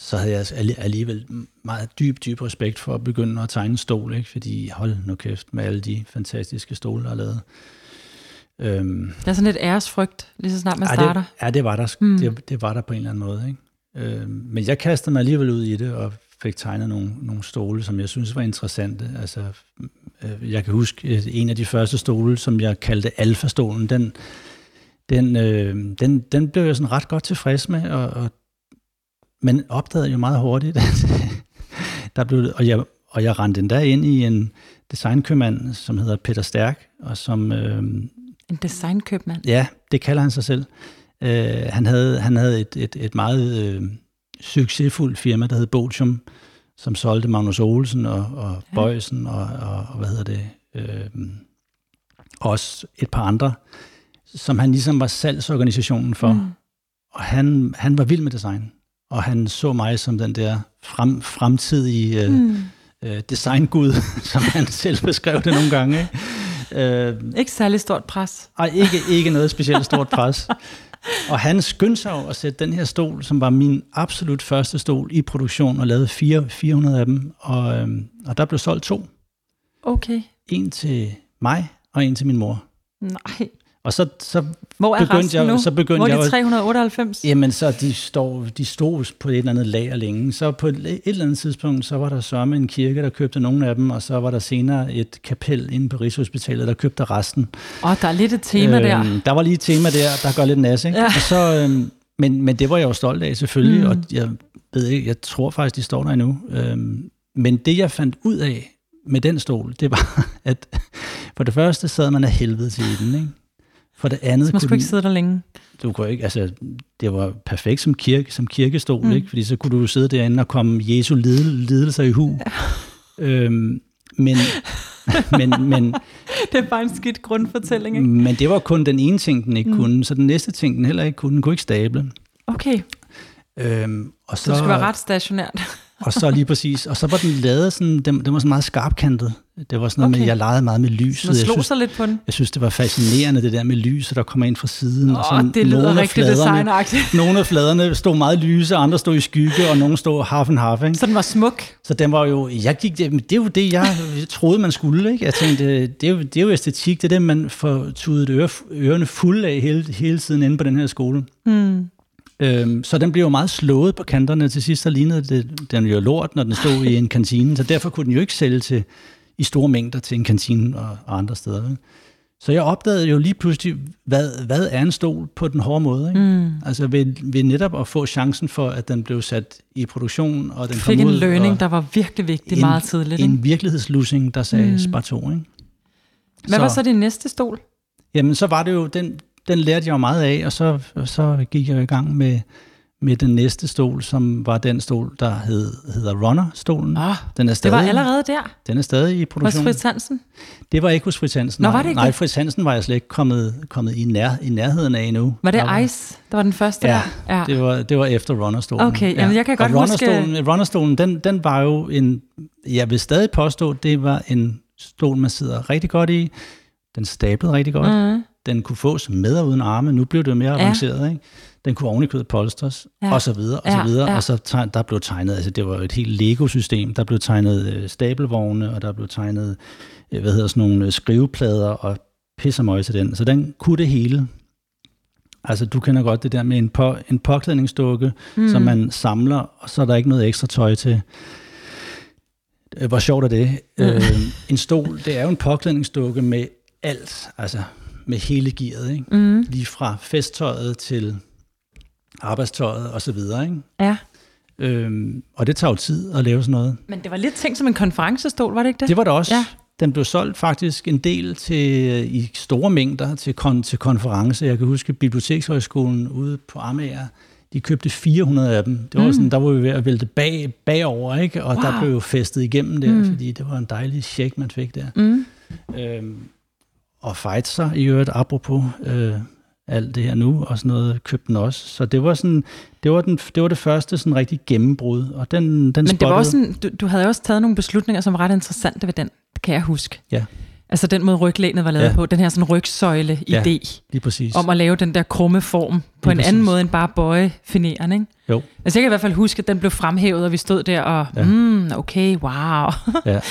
Speaker 3: så havde jeg alli- alligevel meget dyb, dyb respekt for at begynde at tegne stol, ikke? fordi hold nu kæft med alle de fantastiske stole, der er lavet. Øhm,
Speaker 2: der er sådan lidt æresfrygt, lige så snart man
Speaker 3: Ja,
Speaker 2: starter?
Speaker 3: det, ja, det var, der, mm. det, det var der på en eller anden måde. Ikke? Øh, men jeg kastede mig alligevel ud i det, og fik tegnet nogle, nogle stole, som jeg synes var interessante. Altså, øh, jeg kan huske øh, en af de første stole, som jeg kaldte alfastolen, den, den, øh, den, den blev jeg sådan ret godt tilfreds med, og, og men opdagede jo meget hurtigt, at der blev, og jeg, og jeg rendte endda ind i en designkøbmand, som hedder Peter Stærk, og som, øh,
Speaker 2: En designkøbmand?
Speaker 3: Ja, det kalder han sig selv. Øh, han, havde, han havde et, et, et meget øh, succesfuldt firma, der hed Botium, som solgte Magnus Olsen og, og
Speaker 2: Ja.
Speaker 3: Bøjsen og, og, og hvad hedder det, øh, også et par andre, som han ligesom var salgsorganisationen for. Mm. Og han, han var vild med design, og han så mig som den der frem, fremtidige øh, mm. øh, designgud, som han selv beskrev det nogle gange. Ikke? Øh,
Speaker 2: Ikke særlig stort pres.
Speaker 3: og ikke, ikke noget specielt stort pres. Og han skyndte sig at sætte den her stol, som var min absolut første stol i produktion, og lavede fire, 400 af dem. Og, øhm, og der blev solgt to.
Speaker 2: Okay.
Speaker 3: En til mig, og en til min mor.
Speaker 2: Nej.
Speaker 3: Og så, så
Speaker 2: Hvor er
Speaker 3: Begyndte jeg-
Speaker 2: nu?
Speaker 3: så begyndte
Speaker 2: Hvor er
Speaker 3: jeg
Speaker 2: de
Speaker 3: jo-
Speaker 2: 398?
Speaker 3: Jamen, så de, står, de stod på et eller andet lager længe. Så på et, et eller andet tidspunkt, så var der sørme en kirke, der købte nogle af dem, og så var der senere et kapel inde på Rigshospitalet, der købte resten.
Speaker 2: Åh, der er lidt et tema øh, der.
Speaker 3: Der var lige et tema der, der gør lidt nas, ikke?
Speaker 2: Ja.
Speaker 3: Og så, øhm, men, men det var jeg jo stolt af, selvfølgelig, mm. og jeg ved ikke, jeg tror faktisk, de står der endnu. Øhm, men det, jeg fandt ud af med den stol, det var, at for det første sad man af helvede til i den, ikke? For det andet
Speaker 2: Så man skulle ikke sidde der længe.
Speaker 3: du kunne ikke, altså, det var perfekt som, kirke, som kirkestol, mm. ikke? Fordi så kunne du sidde derinde og komme Jesu lidel, lidelser i hu. Ja. Øhm, men, men, men,
Speaker 2: Det er bare en skidt grundfortælling, ikke?
Speaker 3: men det var kun den ene ting, den ikke mm. kunne. Så den næste ting, den heller ikke kunne, den kunne ikke stable.
Speaker 2: Okay,
Speaker 3: Øhm, og
Speaker 2: så det skal være ret stationært.
Speaker 3: Og så lige præcis, og så var den lavet sådan, den, den var sådan meget skarpkantet. Det var sådan noget okay. Med, jeg legede meget med lyset. Jeg
Speaker 2: slog
Speaker 3: synes,
Speaker 2: sig lidt på den.
Speaker 3: jeg synes, det var fascinerende, det der med lyset, der kommer ind fra siden. og
Speaker 2: Åh,
Speaker 3: sådan
Speaker 2: det lyder
Speaker 3: nogle
Speaker 2: rigtig designagtigt.
Speaker 3: Nogle af fladerne stod meget lyse, andre stod i skygge, og nogle stod half and half. Ikke?
Speaker 2: Så den var smuk.
Speaker 3: Så den var jo, jeg gik, det, det er jo det, jeg troede, man skulle. Ikke? Jeg tænkte, det er, jo, det er jo æstetik, det er det, man får tudet øre, ørerne fulde af hele, hele tiden inde på den her skole.
Speaker 2: Mm.
Speaker 3: Øhm, så den blev jo meget slået på kanterne. Til sidst så lignede det, den jo lort, når den stod i en kantine. Så derfor kunne den jo ikke sælge til, i store mængder til en kantine og, og andre steder. Vel? Så jeg opdagede jo lige pludselig, hvad, hvad er en stol på den hårde måde. Ikke? Mm. Altså ved, ved netop at få chancen for, at den blev sat i produktion, og den
Speaker 2: Fik
Speaker 3: kom
Speaker 2: en
Speaker 3: ud,
Speaker 2: learning, der var virkelig vigtig
Speaker 3: en,
Speaker 2: meget tidligt. Ikke?
Speaker 3: En virkelighedslussing, der sagde mm. spar to. Ikke?
Speaker 2: Hvad var så din næste stol?
Speaker 3: Jamen, så var det jo, den, den lærte jeg jo meget af, og så, så gik jeg i gang med, med den næste stol, som var den stol, der hed, hedder Runner-stolen.
Speaker 2: Åh,
Speaker 3: den er
Speaker 2: det
Speaker 3: stadig,
Speaker 2: var allerede der,
Speaker 3: Den er stadig i
Speaker 2: hos
Speaker 3: produktion.
Speaker 2: Fritz Hansen.
Speaker 3: Det var ikke hos Fritz Hansen.
Speaker 2: Nå, var det ikke
Speaker 3: Nej,
Speaker 2: det?
Speaker 3: Fritz Hansen var jeg slet ikke kommet, kommet i, nær, i nærheden af endnu.
Speaker 2: Var det
Speaker 3: Der
Speaker 2: Ice, der var den første
Speaker 3: Ja,
Speaker 2: der? Ja.
Speaker 3: Det var, det var efter runnerstolen.
Speaker 2: Okay, jamen, jeg kan godt
Speaker 3: og
Speaker 2: huske-
Speaker 3: runnerstolen, den, den var jo en, jeg vil stadig påstå, det var en stol, man sidder rigtig godt i. Den stablede rigtig godt.
Speaker 2: Mm.
Speaker 3: Den kunne fås med og uden arme. Nu blev det mere
Speaker 2: Ja.
Speaker 3: avanceret, ikke? Den kunne ovenikøbet polstres,
Speaker 2: Ja.
Speaker 3: og så videre, og så videre.
Speaker 2: ja.
Speaker 3: Og så teg- der blev tegnet, altså det var et helt Lego-system. Der blev tegnet øh, stabelvogne, og der blev tegnet, øh, hvad hedder sådan nogle øh, skriveplader, og pissemøg til den. Så den kunne det hele. Altså, du kender godt det der med en, på, en påklædningsdukke, mm. som man samler, og så er der ikke noget ekstra tøj til. Øh, Hvor sjovt er det? Mm. Øh, en stol, det er jo en påklædningsdukke med alt, altså med hele gearet, ikke?
Speaker 2: Mm.
Speaker 3: Lige fra festtøjet til arbejdstøjet og så videre, ikke?
Speaker 2: Ja.
Speaker 3: Øhm, og det tager jo tid at lave sådan noget.
Speaker 2: Men det var lidt tænkt som en konferencestol, var det ikke det?
Speaker 3: Det var det også.
Speaker 2: Ja.
Speaker 3: Den blev solgt faktisk en del til, øh, i store mængder til, kon, til konference. Jeg kan huske Bibliotekshøjskolen ude på Amager de købte 400 af dem. Det var mm. sådan, der var vi ved at vælte bag, bagover, ikke? og wow. der blev jo festet igennem der, mm. fordi det var en dejlig check, man fik der. Mm. Øhm, og Pfizer i øvrigt, apropos øh, alt det her nu, og sådan noget, købte den også. Så det var, sådan, det var, den, det, var det første sådan rigtig gennembrud, og den, den
Speaker 2: Men det var også sådan, du, du havde også taget nogle beslutninger, som var ret interessante ved den, kan jeg huske.
Speaker 3: Ja.
Speaker 2: Altså den måde ryglænet var lavet ja. på, den her sådan rygsøjle-idé. Ja,
Speaker 3: lige præcis.
Speaker 2: Om at lave den der krumme form på lige en præcis. anden måde end bare bøje fineren, ikke?
Speaker 3: Jo.
Speaker 2: Altså jeg kan i hvert fald huske, at den blev fremhævet, og vi stod der og, ja. mm, okay, wow. ja.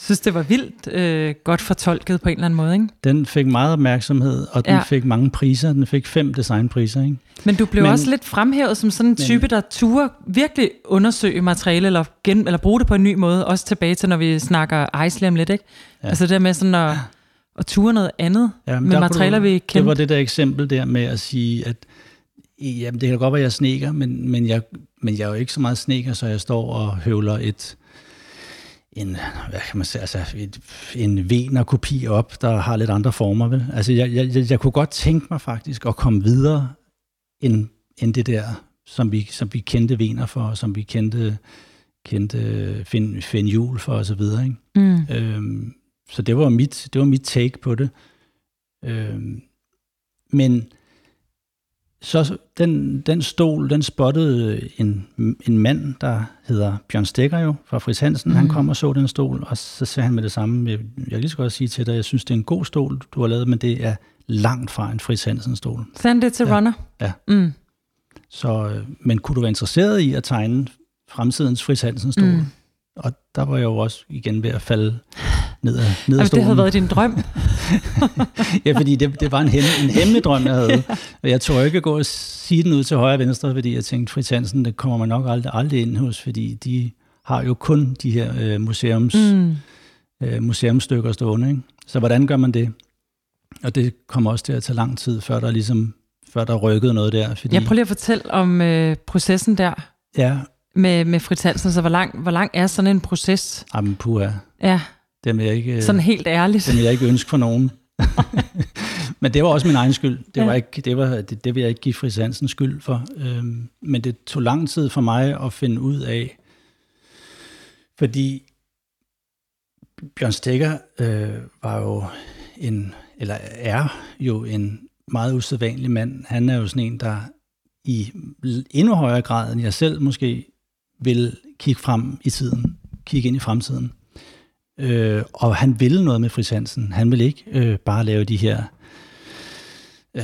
Speaker 2: synes, det var vildt øh, godt fortolket på en eller anden måde, ikke?
Speaker 3: Den fik meget opmærksomhed, og den ja. fik mange priser. Den fik fem designpriser, ikke?
Speaker 2: Men du blev men, også lidt fremhævet som sådan en type, men, der turde virkelig undersøge materiale, eller, gen, eller bruge det på en ny måde, også tilbage til, når vi snakker Ice lidt, ikke? Ja. Altså det med sådan at, at ture noget andet ja, med materialer, du, vi kender.
Speaker 3: Det var det der eksempel der med at sige, at jamen, det kan godt være, at jeg sneker, men, men, jeg, men jeg er jo ikke så meget sneker, så jeg står og høvler et en, hvad kan man sige, altså et, en vener-kopi op, der har lidt andre former. Vel? Altså jeg, jeg, jeg kunne godt tænke mig faktisk at komme videre end, end det der, som vi, som vi kendte vener for, som vi kendte, kendte Finn, Finn Jul for osv. Ikke? Mm. Øhm, så det var, mit, det var mit take på det. Øhm, men så den, den stol, den spottede en, en mand, der hedder Bjørn Stikker jo, fra Fris Hansen. Mm. Han kom og så den stol, og så sagde han med det samme, jeg, jeg kan lige så godt sige til dig, jeg synes, det er en god stol, du har lavet, men det er langt fra en Fris Hansen-stol.
Speaker 2: Send det til
Speaker 3: ja.
Speaker 2: Runner.
Speaker 3: Ja. Mm. Så, øh, men kunne du være interesseret i at tegne fremtidens Fris Hansen-stol? Mm. Og der var jeg jo også igen ved at falde ned ad, ned ad
Speaker 2: stolen. det havde været din drøm.
Speaker 3: ja, fordi det, det var en, hem, en hemmelig drøm, jeg havde. Og jeg tror ikke gå og sige den ud til højre og venstre, fordi jeg tænkte, Fritz Hansen, det kommer man nok aldrig, aldrig ind hos, fordi de har jo kun de her øh, museums, mm. øh, museumstykker stående. Ikke? Så hvordan gør man det? Og det kommer også til at tage lang tid, før der ligesom før der rykkede noget der. Fordi,
Speaker 2: jeg prøver lige at fortælle om øh, processen der.
Speaker 3: Ja.
Speaker 2: Med, med Fritz Hansen, så hvor lang, hvor lang er sådan en proces?
Speaker 3: Jamen, puha.
Speaker 2: Ja.
Speaker 3: Det vil jeg ikke,
Speaker 2: Sådan helt ærligt.
Speaker 3: Det vil jeg ikke ønske for nogen. men det var også min egen skyld. Det, var ikke, det, var, det, det vil jeg ikke give Fris Hansen skyld for. Øhm, men det tog lang tid for mig at finde ud af, fordi Bjørn Stegger øh, var jo en, eller er jo en meget usædvanlig mand. Han er jo sådan en, der i endnu højere grad end jeg selv måske vil kigge frem i tiden, kigge ind i fremtiden. Øh, og han ville noget med Fris Hansen. Han ville ikke øh, bare lave de her øh,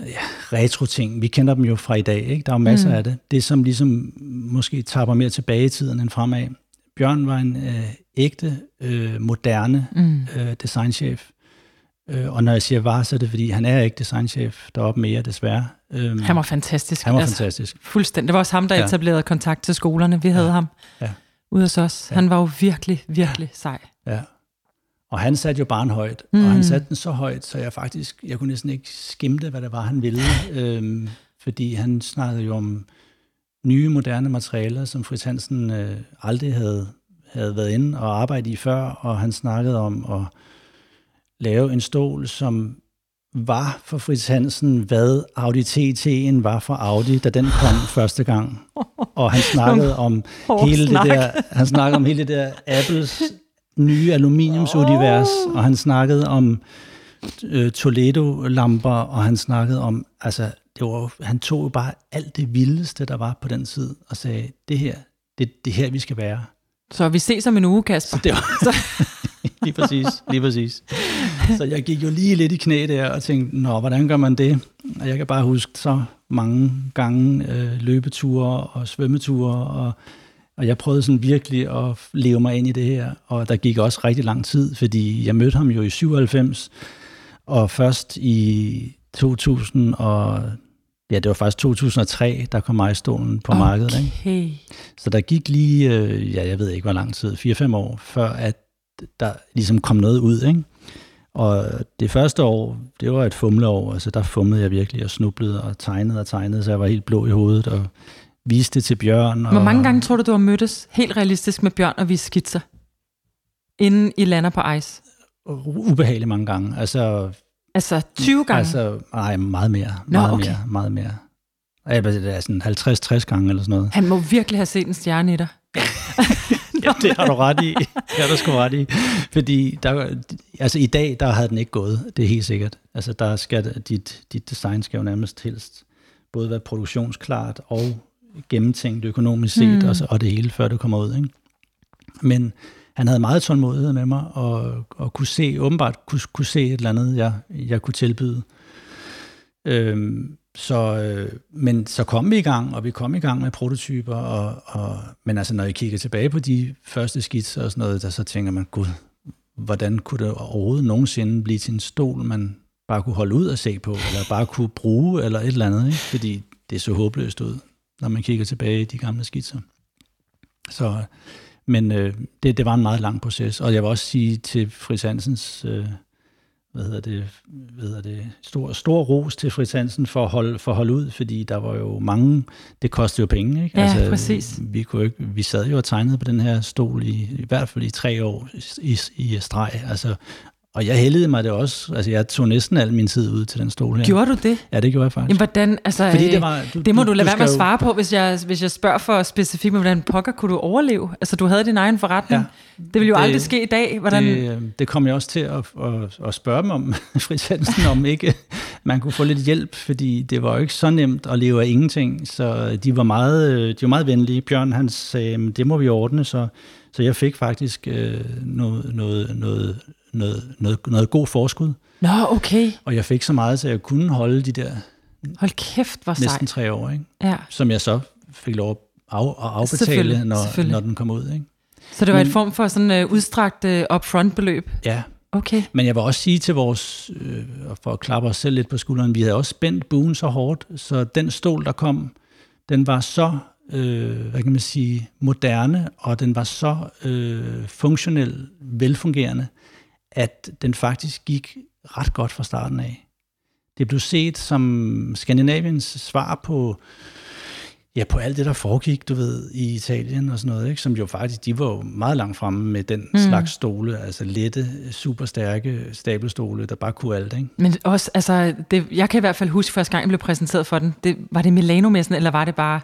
Speaker 3: ja, retro-ting. Vi kender dem jo fra i dag. Ikke? Der er jo masser mm. af det. Det, som ligesom måske tapper mere tilbage i tiden end fremad. Bjørn var en øh, ægte, øh, moderne mm. øh, designchef. Øh, og når jeg siger var, så er det fordi, han er ikke designchef deroppe mere, desværre.
Speaker 2: Øh, han var fantastisk.
Speaker 3: Han var altså, fantastisk.
Speaker 2: Fuldstændig. Det var også ham, der ja. etablerede kontakt til skolerne. Vi havde ja. ham. Ja ude hos os. Ja. Han var jo virkelig, virkelig sej.
Speaker 3: Ja. Og han satte jo barn højt, mm. og han mm. satte den så højt, så jeg faktisk, jeg kunne næsten ikke skimte, hvad det var, han ville. øhm, fordi han snakkede jo om nye, moderne materialer, som Fritz Hansen øh, aldrig havde, havde været inde og arbejdet i før, og han snakkede om at lave en stol, som var for Fritz Hansen, hvad Audi TT'en var for Audi, da den kom første gang. Og han snakkede om hele det der, han snakkede om hele det der Apples nye aluminiumsunivers, og han snakkede om øh, Toledo-lamper, og han snakkede om, altså, det var, han tog jo bare alt det vildeste, der var på den tid, og sagde, det her, det, det her, vi skal være.
Speaker 2: Så vi ses om en uge, Kasper.
Speaker 3: Så det var, lige præcis, lige præcis. Så jeg gik jo lige lidt i knæ der og tænkte, nå, hvordan gør man det? Og jeg kan bare huske så mange gange øh, løbeture og svømmeture, og, og jeg prøvede sådan virkelig at leve mig ind i det her, og der gik også rigtig lang tid, fordi jeg mødte ham jo i 97, og først i 2000 og Ja, det var faktisk 2003, der kom majstolen på
Speaker 2: okay.
Speaker 3: markedet. Ikke? Så der gik lige, øh, ja, jeg ved ikke hvor lang tid, 4-5 år, før at der ligesom kom noget ud. Ikke? Og det første år, det var et fumleår, altså der fumlede jeg virkelig og snublede og tegnede og tegnede, så jeg var helt blå i hovedet og viste det til Bjørn. Og...
Speaker 2: Hvor mange gange tror du, du har mødtes helt realistisk med Bjørn og vist skitser, inden I lander på ice?
Speaker 3: Ubehageligt mange gange. Altså,
Speaker 2: altså 20 gange?
Speaker 3: Altså, nej, meget mere. Nå, meget okay. mere, meget mere. Ja, det er sådan 50-60 gange eller sådan noget.
Speaker 2: Han må virkelig have set en stjerne i dig.
Speaker 3: ja, det har du ret i. Det har du sgu ret i. Fordi der, altså i dag, der havde den ikke gået, det er helt sikkert. Altså der skal, dit, dit design skal jo nærmest helst både være produktionsklart og gennemtænkt økonomisk set, mm. og, og det hele, før det kommer ud. Ikke? Men han havde meget tålmodighed med mig, og, og kunne se, åbenbart kunne, kunne se et eller andet, jeg, jeg kunne tilbyde. Øhm, så, øh, men så kom vi i gang, og vi kom i gang med prototyper, og, og, men altså når jeg kigger tilbage på de første skitser og sådan noget, der så tænker man, gud, hvordan kunne det overhovedet nogensinde blive til en stol, man bare kunne holde ud og se på, eller bare kunne bruge, eller et eller andet, ikke? fordi det så håbløst ud, når man kigger tilbage i de gamle skitser. Så, men øh, det, det var en meget lang proces, og jeg vil også sige til Fris Hansens øh, hvad hedder det, hvad hedder det, stor, stor ros til Fritz Hansen for at, holde, for at holde ud, fordi der var jo mange, det kostede jo penge, ikke?
Speaker 2: Ja, altså, præcis.
Speaker 3: Vi, kunne ikke, vi sad jo og tegnede på den her stol i, i hvert fald i tre år i, i, streg, altså, og jeg hældede mig det også. Altså, jeg tog næsten al min tid ud til den stol her.
Speaker 2: Gjorde du det?
Speaker 3: Ja, det gjorde jeg faktisk.
Speaker 2: Jamen, hvordan, altså, Fordi det, var, du, det må du, du lade være med at svare på, hvis jeg, hvis jeg spørger for specifikt, hvordan pokker kunne du overleve? Altså, du havde din egen forretning. Ja, det ville jo det, aldrig ske i dag. Hvordan...
Speaker 3: Det, det kom jeg også til at, at, at spørge dem om, Fritz Hansen, om ikke man kunne få lidt hjælp, fordi det var jo ikke så nemt at leve af ingenting. Så de var meget, de var meget venlige. Bjørn, han sagde, det må vi ordne, så, så jeg fik faktisk øh, noget, noget, noget noget, noget, noget god forskud.
Speaker 2: Nå, okay.
Speaker 3: Og jeg fik så meget, så jeg kunne holde de der
Speaker 2: Hold kæft, hvor
Speaker 3: næsten
Speaker 2: sejt.
Speaker 3: tre år, ikke?
Speaker 2: Ja.
Speaker 3: som jeg så fik lov at, af, at afbetale, når, når den kom ud. Ikke?
Speaker 2: Så det var Men, et form for sådan uh, udstrakt uh, upfront beløb?
Speaker 3: Ja.
Speaker 2: Okay.
Speaker 3: Men jeg vil også sige til vores, øh, for at klappe os selv lidt på skulderen, vi havde også spændt buen så hårdt, så den stol, der kom, den var så øh, hvad kan man sige, moderne, og den var så øh, funktionel, velfungerende, at den faktisk gik ret godt fra starten af. Det blev set som Skandinaviens svar på, ja, på alt det, der foregik, du ved, i Italien og sådan noget, ikke? som jo faktisk, de var jo meget langt fremme med den mm. slags stole, altså lette, super stærke stabelstole, der bare kunne alt. Ikke?
Speaker 2: Men også, altså, det, jeg kan i hvert fald huske, første gang jeg blev præsenteret for den, det, var det Milano-messen, eller var det bare.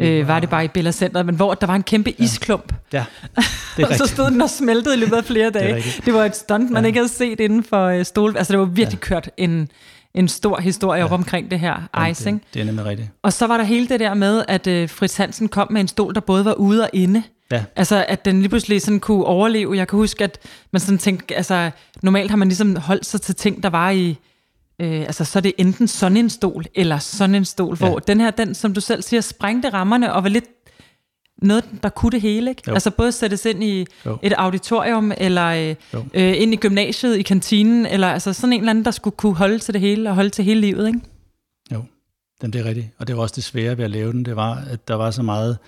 Speaker 2: Øh, var det bare i Bella Center, men hvor der var en kæmpe ja. isklump.
Speaker 3: Ja, det er
Speaker 2: og så stod den og smeltede i løbet af flere dage. Det, det var et stunt, man ja. ikke havde set inden for uh, stol. Altså det var virkelig ja. kørt en, en stor historie ja. op omkring det her icing.
Speaker 3: Det, det er nemlig rigtigt.
Speaker 2: Og så var der hele det der med, at uh, Fritz Hansen kom med en stol, der både var ude og inde. Ja. Altså, at den lige pludselig sådan kunne overleve. Jeg kan huske, at man sådan tænkte, altså, normalt har man ligesom holdt sig til ting, der var i Øh, altså, så er det enten sådan en stol, eller sådan en stol, ja. hvor den her, den, som du selv siger, sprængte rammerne og var lidt noget, der kunne det hele. Ikke? Altså både sættes ind i jo. et auditorium, eller øh, øh, ind i gymnasiet, i kantinen, eller altså sådan en eller anden, der skulle kunne holde til det hele, og holde til hele livet. Ikke?
Speaker 3: Jo, Jamen, det er rigtigt. Og det var også det svære ved at lave den, det var, at der var så meget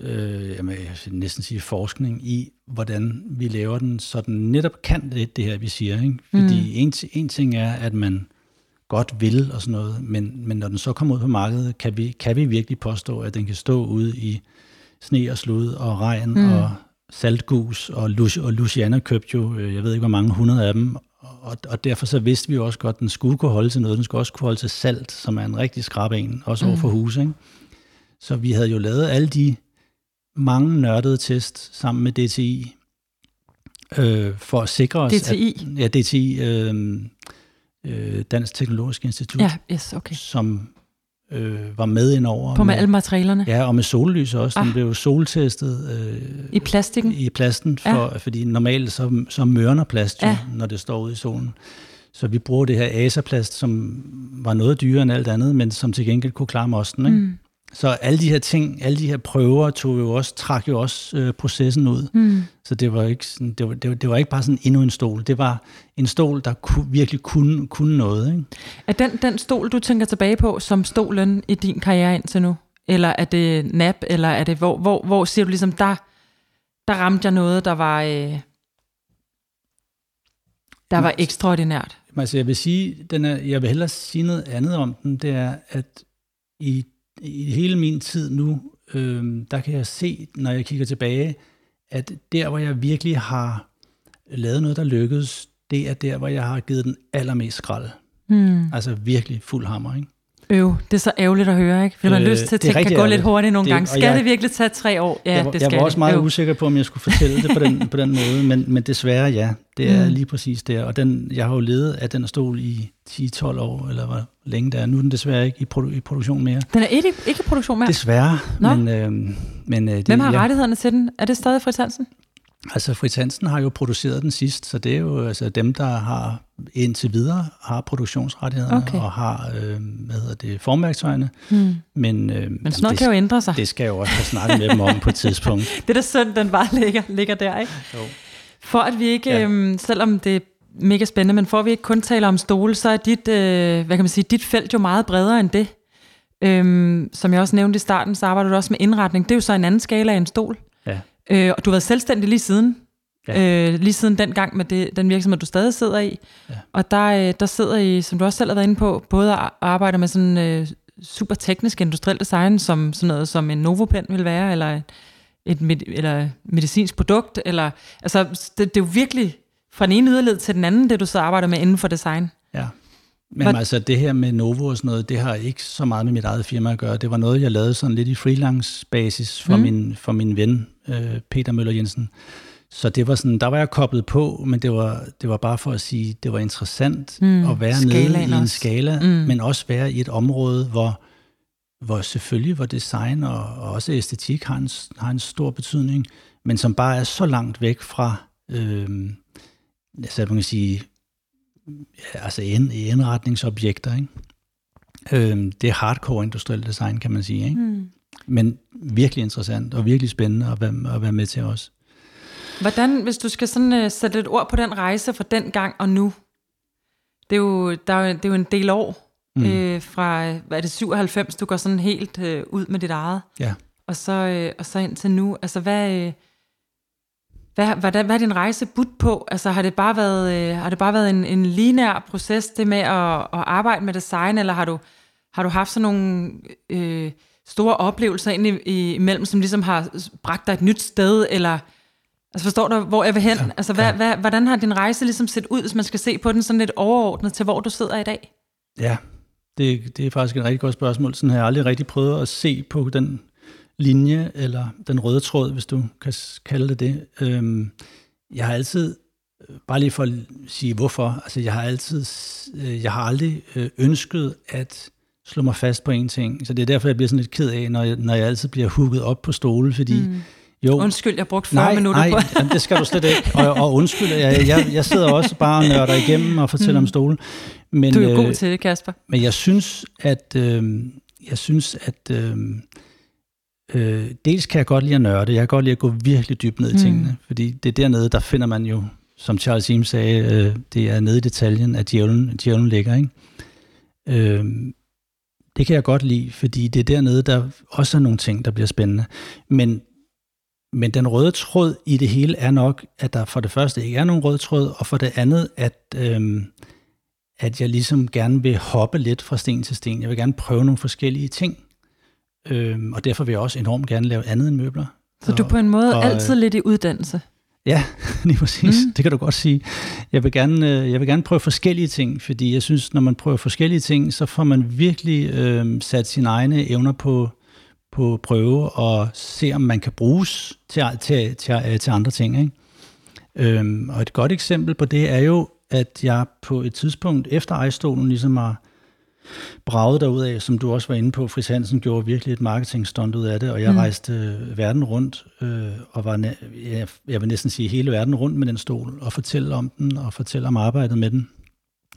Speaker 3: øh, jamen, jeg vil næsten sige forskning i, hvordan vi laver den, så den netop kan det, det her, vi siger. Ikke? Fordi mm. en, en ting er, at man godt vil og sådan noget, men, men når den så kommer ud på markedet, kan vi, kan vi virkelig påstå, at den kan stå ude i sne og slud og regn mm. og saltgus, og, Lu- og Luciana købte jo, øh, jeg ved ikke hvor mange hundrede af dem, og, og derfor så vidste vi også godt, at den skulle kunne holde til noget. Den skulle også kunne holde til salt, som er en rigtig skrab en, også mm. over for hus. Ikke? Så vi havde jo lavet alle de mange nørdede test sammen med DTI, øh, for at sikre os,
Speaker 2: DTI?
Speaker 3: At, ja, DTI, øh, øh, Dansk Teknologisk Institut,
Speaker 2: ja, yes, okay.
Speaker 3: som øh, var med ind over.
Speaker 2: På med, med alle materialerne?
Speaker 3: Ja, og med sollys også. Ah. Den blev soltestet. Øh,
Speaker 2: I plastikken?
Speaker 3: I plasten, for, ja. fordi normalt så, så mørner plast jo, ja. når det står ude i solen. Så vi bruger det her asaplast, som var noget dyrere end alt andet, men som til gengæld kunne klare mosten. Ikke? Mm. Så alle de her ting, alle de her prøver, tog jo også, trak jo også øh, processen ud. Mm. Så det var, ikke sådan, det, var, det, var, det var ikke bare sådan endnu en stol. Det var en stol, der ku, virkelig kunne, kunne noget. Ikke?
Speaker 2: Er den, den stol, du tænker tilbage på, som stolen i din karriere indtil nu? Eller er det nap, eller er det, hvor, hvor, hvor siger du ligesom, der, der ramte jeg noget, der var, øh, der var ekstraordinært?
Speaker 3: Altså jeg vil sige, den er, jeg vil hellere sige noget andet om den, det er, at i i hele min tid nu, øh, der kan jeg se, når jeg kigger tilbage, at der, hvor jeg virkelig har lavet noget, der lykkedes, det er der, hvor jeg har givet den allermest skrald. Mm. Altså virkelig fuld hammer. Ikke?
Speaker 2: Øv, det er så ærgerligt at høre, ikke? Vil man øh, lyst til, at det kan gå lidt hurtigt nogle gange. Skal jeg, det virkelig tage tre år? Ja,
Speaker 3: jeg,
Speaker 2: det
Speaker 3: skal
Speaker 2: Jeg
Speaker 3: var også meget
Speaker 2: Øv.
Speaker 3: usikker på, om jeg skulle fortælle det på den, på den måde, men, men desværre ja, det er mm. lige præcis der. Og den, jeg har jo levet af den stol i 10-12 år, eller hvor længe det er. Nu er den desværre ikke i, produ- i produktion mere.
Speaker 2: Den er ikke, ikke i produktion mere?
Speaker 3: Desværre, Nå. men... Øh, men øh, det,
Speaker 2: Hvem har
Speaker 3: ja.
Speaker 2: rettighederne til den? Er det stadig Fritz Hansen?
Speaker 3: Altså Fritz Hansen har jo produceret den sidst, så det er jo altså dem, der har indtil videre har produktionsrettighederne
Speaker 2: Okay.
Speaker 3: og har øh, hvad hedder det, formværktøjerne.
Speaker 2: Hmm.
Speaker 3: Men, øh,
Speaker 2: Men sådan noget
Speaker 3: det,
Speaker 2: kan jo ændre sig.
Speaker 3: det skal jo også have snakket med dem om på et tidspunkt.
Speaker 2: Det er da synd, den bare ligger, ligger der, ikke?
Speaker 3: Jo.
Speaker 2: For at vi ikke,
Speaker 3: Ja.
Speaker 2: øhm, selvom det er mega spændende, men for at vi ikke kun taler om stole, så er dit, øh, hvad kan man sige, dit felt jo meget bredere end det. Øhm, som jeg også nævnte i starten, så arbejder du også med indretning. Det er jo så en anden skala af en stol. Øh, og du har været selvstændig lige siden.
Speaker 3: Ja.
Speaker 2: Øh, lige siden den gang med det, den virksomhed, du stadig sidder i.
Speaker 3: Ja.
Speaker 2: Og der, øh, der sidder I, som du også selv har været inde på, både at arbejde med sådan øh, super teknisk industriel design, som sådan noget som en Novopen vil være, eller et med, eller medicinsk produkt, eller altså det, det er jo virkelig fra den ene yderled til den anden, det du så arbejder med inden for design.
Speaker 3: Ja. Men
Speaker 2: Hvad-
Speaker 3: altså det her med Novo og sådan noget, det har ikke så meget med mit eget firma at gøre. Det var noget, jeg lavede sådan lidt i freelance basis for,
Speaker 2: mm.
Speaker 3: min, for min ven, øh, Peter Møller Jensen. Så det var sådan, der var jeg koblet på, men det var, det var bare for at sige, det var interessant
Speaker 2: Mm,
Speaker 3: mm. at være nede i en skala,
Speaker 2: Mm.
Speaker 3: mm. men også være i et område, hvor, hvor selvfølgelig hvor design og, og også æstetik har en, har en stor betydning, men som bare er så langt væk fra, øh, altså man kan sige, ja, altså ind, indretningsobjekter. Ikke? Øh, det er hardcore industriel design, kan man sige. Ikke?
Speaker 2: Hmm.
Speaker 3: Men virkelig interessant og virkelig spændende at være, at være med til også.
Speaker 2: Hvordan, hvis du skal sådan uh, sætte et ord på den rejse fra den gang og nu, det er jo, der er, jo- det er jo en del år
Speaker 3: Mm.
Speaker 2: øh, fra, hvad er det, 97, du går sådan helt øh, ud med dit eget,
Speaker 3: Ja.
Speaker 2: og så, øh, og så ind til nu. Altså, hvad, øh, hvad, hvad, hvad er din rejse budt på? Altså, har det bare været, øh, har det bare været en, en linær proces, det med at, at arbejde med design, eller har du, har du haft sådan nogle øh, store oplevelser ind i, imellem, som ligesom har bragt dig et nyt sted, eller... Altså forstår du, hvor jeg vil hen?
Speaker 3: Ja,
Speaker 2: altså, hvad,
Speaker 3: ja.
Speaker 2: hvad, hvordan har din rejse ligesom set ud, hvis man skal se på den sådan lidt overordnet til, hvor du sidder i dag?
Speaker 3: Ja, det, det er faktisk et rigtig godt spørgsmål. Sådan har jeg aldrig rigtig prøvet at se på den linje, eller den røde tråd, hvis du kan kalde det det. Øhm, jeg har altid, øh, bare lige for at sige hvorfor, altså jeg har altid, øh, jeg har aldrig øh, ønsket at slå mig fast på en ting. Så det er derfor, jeg bliver sådan lidt ked af, når jeg, når jeg altid bliver hugget op på stole, fordi mm. jo,
Speaker 2: Undskyld, jeg brugte 40
Speaker 3: nej,
Speaker 2: minutter
Speaker 3: nej,
Speaker 2: på
Speaker 3: jamen, det skal du slet ikke. Og, og undskyld, jeg, jeg, jeg sidder også bare og nørder igennem og fortæller mm. om stole. Men,
Speaker 2: Du er jo
Speaker 3: øh,
Speaker 2: god til det, Kasper.
Speaker 3: men jeg synes, at øh, jeg synes, at øh, øh, dels kan jeg godt lide at nørde. Jeg kan godt lide at gå virkelig dybt ned i
Speaker 2: Mm.
Speaker 3: tingene, fordi det er dernede, der finder man jo, som Charles Eames sagde, øh, det er nede i detaljen, at djævlen, djævlen ligger. Ikke? Øh, det kan jeg godt lide, fordi det er dernede, der også er nogle ting, der bliver spændende. Men, men den røde tråd i det hele er nok, at der for det første ikke er nogen rød tråd, og for det andet, at... Øh, at jeg ligesom gerne vil hoppe lidt fra sten til sten. Jeg vil gerne prøve nogle forskellige ting. Øhm, og derfor vil jeg også enormt gerne lave andet end møbler.
Speaker 2: Så du er på en måde
Speaker 3: og,
Speaker 2: altid lidt i uddannelse.
Speaker 3: Ja, lige præcis.
Speaker 2: Mm.
Speaker 3: Det kan du godt sige. Jeg vil, gerne, øh, jeg vil gerne prøve forskellige ting, fordi jeg synes, når man prøver forskellige ting, så får man virkelig øh, sat sine egne evner på, på prøve og se, om man kan bruges til, til, til, til andre ting. Ikke? Øhm, og et godt eksempel på det er jo, at jeg på et tidspunkt efter ejstolen ligesom har braget af, som du også var inde på, Fris Hansen gjorde virkelig et marketingstunt ud af det, og jeg
Speaker 2: Mm.
Speaker 3: rejste øh, verden rundt, øh, og var, jeg, jeg vil næsten sige hele verden rundt med den stol, og fortælle om den, og fortælle om arbejdet med den.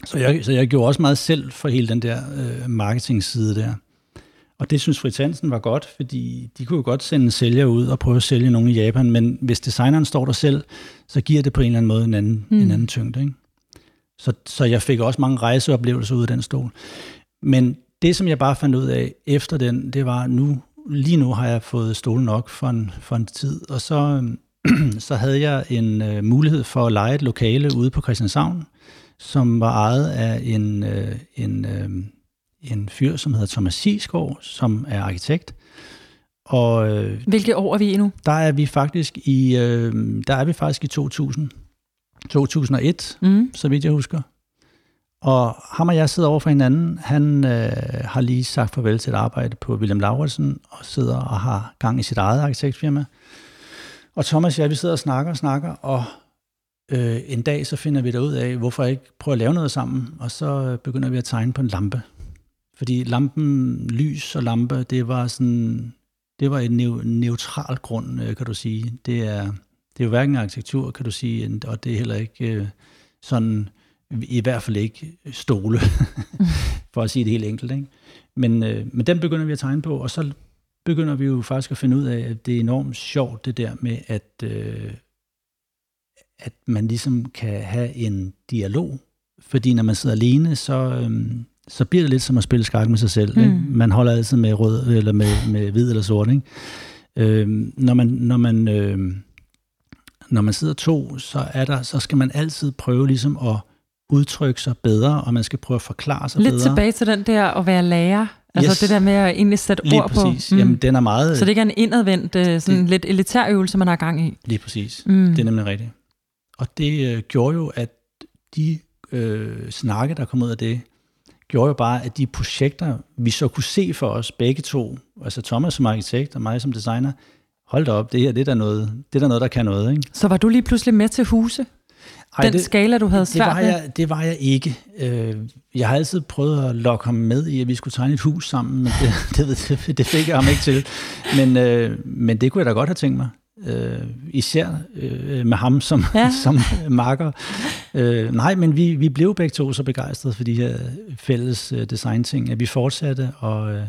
Speaker 3: Så jeg, så jeg gjorde også meget selv for hele den der øh, marketing-side der. Og det synes Fritz Hansen var godt, fordi de kunne jo godt sende en sælger ud og prøve at sælge nogen i Japan, men hvis designeren står der selv, så giver det på en eller anden måde en anden,
Speaker 2: mm.
Speaker 3: en anden tyngde. Ikke? Så, så jeg fik også mange rejseoplevelser ud af den stol. Men det, som jeg bare fandt ud af efter den, det var, nu lige nu har jeg fået stolen nok for en, for en tid, og så, så havde jeg en øh, mulighed for at lege et lokale ude på Christianshavn, som var ejet af en, øh, en, øh, en fyr, som hedder Thomas Sisgaard, som er arkitekt. Og øh,
Speaker 2: Hvilke år er vi i nu?
Speaker 3: der er vi faktisk i øh, der er vi faktisk i 2000. 2001,
Speaker 2: Mm.
Speaker 3: så vidt jeg husker. Og ham og jeg sidder over for hinanden. Han øh, har lige sagt farvel til et arbejde på William Lauritsen, og sidder og har gang i sit eget arkitektfirma. Og Thomas og jeg, vi sidder og snakker og snakker, og øh, en dag så finder vi ud af, hvorfor ikke prøve at lave noget sammen, og så begynder vi at tegne på en lampe. Fordi lampen, lys og lampe, det var sådan, det var en neutral grund, øh, kan du sige. Det er, det er jo hverken arkitektur, kan du sige, og det er heller ikke øh, sådan, i hvert fald ikke stole, for at sige det helt enkelt. Ikke? Men, øh, men den begynder vi at tegne på, og så begynder vi jo faktisk at finde ud af, at det er enormt sjovt, det der med, at, øh, at man ligesom kan have en dialog. Fordi når man sidder alene, så, øh, så bliver det lidt som at spille skak med sig selv. Mm. Ikke? Man holder altid med rød, eller med, med hvid eller sort. Ikke? Øh, når man, når man, øh, når man sidder to, så, er der, så skal man altid prøve ligesom at udtrykke sig bedre, og man skal prøve at forklare sig
Speaker 2: Lidt
Speaker 3: bedre.
Speaker 2: Lidt tilbage til den der at være lærer. Altså yes. det der med at egentlig sætte
Speaker 3: Lige
Speaker 2: ord
Speaker 3: præcis.
Speaker 2: på.
Speaker 3: Mm. Jamen, den er meget...
Speaker 2: Så det ikke er en indadvendt, øh, sådan det, lidt elitær øvelse, man har gang i.
Speaker 3: Lige præcis. Mm. Det er nemlig rigtigt. Og det øh, gjorde jo, at de øh, snakke, der kom ud af det, gjorde jo bare, at de projekter, vi så kunne se for os begge to, altså Thomas som arkitekt og mig som designer, hold da op, det her det er der noget, det er der noget, der kan noget. Ikke?
Speaker 2: Så var du lige pludselig med til huse? Ej, Den det, skala, du havde svært
Speaker 3: det var, jeg, det var jeg ikke. Øh, jeg har altid prøvet at lokke ham med i, at vi skulle tegne et hus sammen, men det, det, det, det fik jeg ham ikke til. Men, øh, men det kunne jeg da godt have tænkt mig. Øh, især øh, med ham som, ja. som marker. Øh, nej, men vi, vi blev begge to så begejstrede for de her fælles øh, designting, at vi fortsatte, og, øh,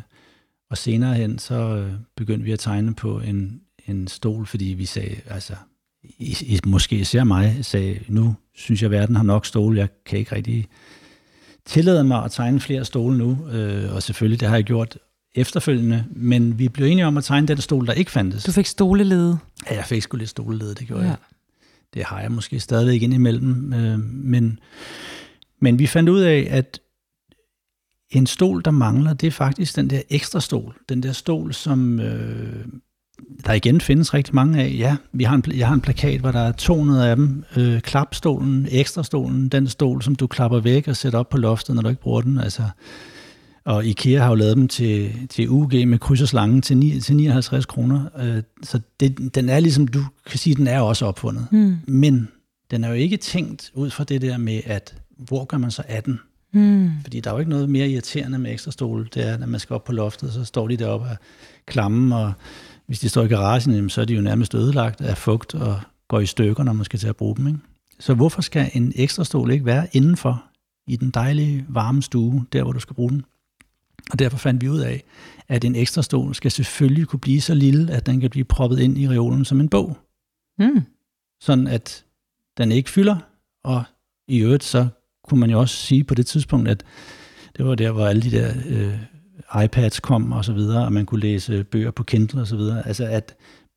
Speaker 3: og senere hen så øh, begyndte vi at tegne på en, en stol, fordi vi sagde, altså i, i, måske især mig, sagde, nu synes jeg, verden har nok stole, jeg kan ikke rigtig tillade mig at tegne flere stole nu, øh, og selvfølgelig, det har jeg gjort efterfølgende, men vi blev enige om at tegne den stol, der ikke fandtes.
Speaker 2: Du fik stolelede?
Speaker 3: Ja, jeg fik sgu lidt stolelede, det gjorde ja. jeg. Det har jeg måske stadigvæk indimellem, øh, men, men vi fandt ud af, at en stol, der mangler, det er faktisk den der ekstra stol. Den der stol, som øh, der igen findes rigtig mange af. Ja, vi har en, jeg har en plakat, hvor der er 200 af dem. Øh, klapstolen, ekstrastolen, den stol, som du klapper væk og sætter op på loftet, når du ikke bruger den. Altså, og IKEA har jo lavet dem til, til UG med kryds og slange til, 9, til 59 kroner. Øh, så det, den er ligesom, du kan sige, den er også opfundet. Mm. Men den er jo ikke tænkt ud fra det der med, at hvor gør man så af den? Mm. Fordi der er jo ikke noget mere irriterende med ekstra stol. Det er, når man skal op på loftet, så står de deroppe og klamme, og hvis de står i garagen, så er de jo nærmest ødelagt af fugt og går i stykker, når man skal til at bruge dem. Ikke? Så hvorfor skal en ekstra stol ikke være indenfor i den dejlige varme stue, der hvor du skal bruge den? Og derfor fandt vi ud af, at en ekstra stol skal selvfølgelig kunne blive så lille, at den kan blive proppet ind i reolen som en bog. Mm. Sådan at den ikke fylder, og i øvrigt så kunne man jo også sige på det tidspunkt, at det var der, hvor alle de der øh, iPads kom og så videre, og man kunne læse bøger på Kindle og så videre. Altså at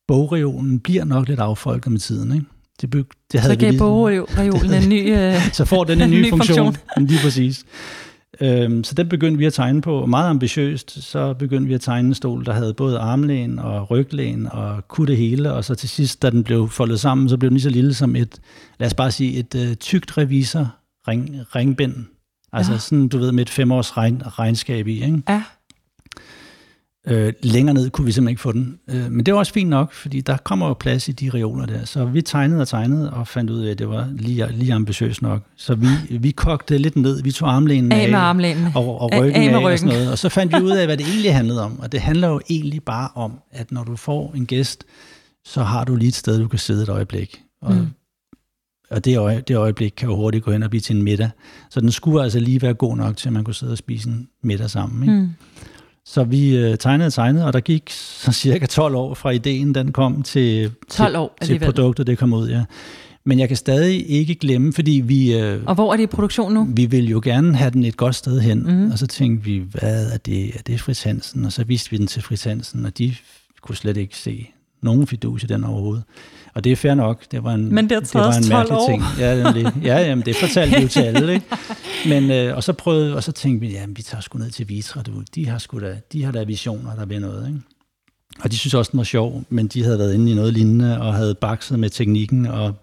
Speaker 3: bogreolen bliver nok lidt affolket med tiden, ikke?
Speaker 2: Det, be, det havde så gav bogreolen en ny øh,
Speaker 3: Så får den en ny, ny funktion. funktion. Lige præcis. Øhm, så den begyndte vi at tegne på, meget ambitiøst, så begyndte vi at tegne en stol, der havde både armlæn og ryglæn og kunne det hele, og så til sidst, da den blev foldet sammen, så blev den lige så lille som et, lad os bare sige, et uh, tykt revisor ring, ringbind. Altså ja. sådan, du ved, med et femårs regn, regnskab i, ikke? Ja. Øh, længere ned kunne vi simpelthen ikke få den. Øh, men det var også fint nok, fordi der kommer jo plads i de reoler der. Så vi tegnede og tegnede og fandt ud af, at det var lige, lige ambitiøst nok. Så vi, vi kogte lidt ned. Vi tog armlænen af,
Speaker 2: af med armlænen.
Speaker 3: Og, og ryggen af, af, ryggen. og sådan noget. Og så fandt vi ud af, hvad det egentlig handlede om. Og det handler jo egentlig bare om, at når du får en gæst, så har du lige et sted, du kan sidde et øjeblik. Og, mm. Og det, øje, det øjeblik kan jo hurtigt gå hen og blive til en middag. Så den skulle altså lige være god nok til, at man kunne sidde og spise en middag sammen. Ikke? Mm. Så vi øh, tegnede og tegnede, og der gik så cirka 12 år fra ideen, den kom til,
Speaker 2: 12 år
Speaker 3: til, til produktet, det kom ud, ja. Men jeg kan stadig ikke glemme, fordi vi... Øh,
Speaker 2: og hvor er det i produktion nu?
Speaker 3: Vi vil jo gerne have den et godt sted hen, mm. og så tænkte vi, hvad er det? Er det Fritz Hansen? Og så viste vi den til Fritz Hansen, og de kunne slet ikke se nogen fidus i den overhovedet. Og det er fair nok. Det var en,
Speaker 2: men det, det var en mærkelig år. ting.
Speaker 3: Ja, det, ja jamen, det fortalte vi jo til alle. Ikke? Men, øh, og så prøvede, og så tænkte vi, jamen, vi tager sgu ned til Vitra. Du. De, har sgu da, de har da visioner, der bliver noget. Ikke? Og de synes også, den var sjov, men de havde været inde i noget lignende, og havde bakset med teknikken, og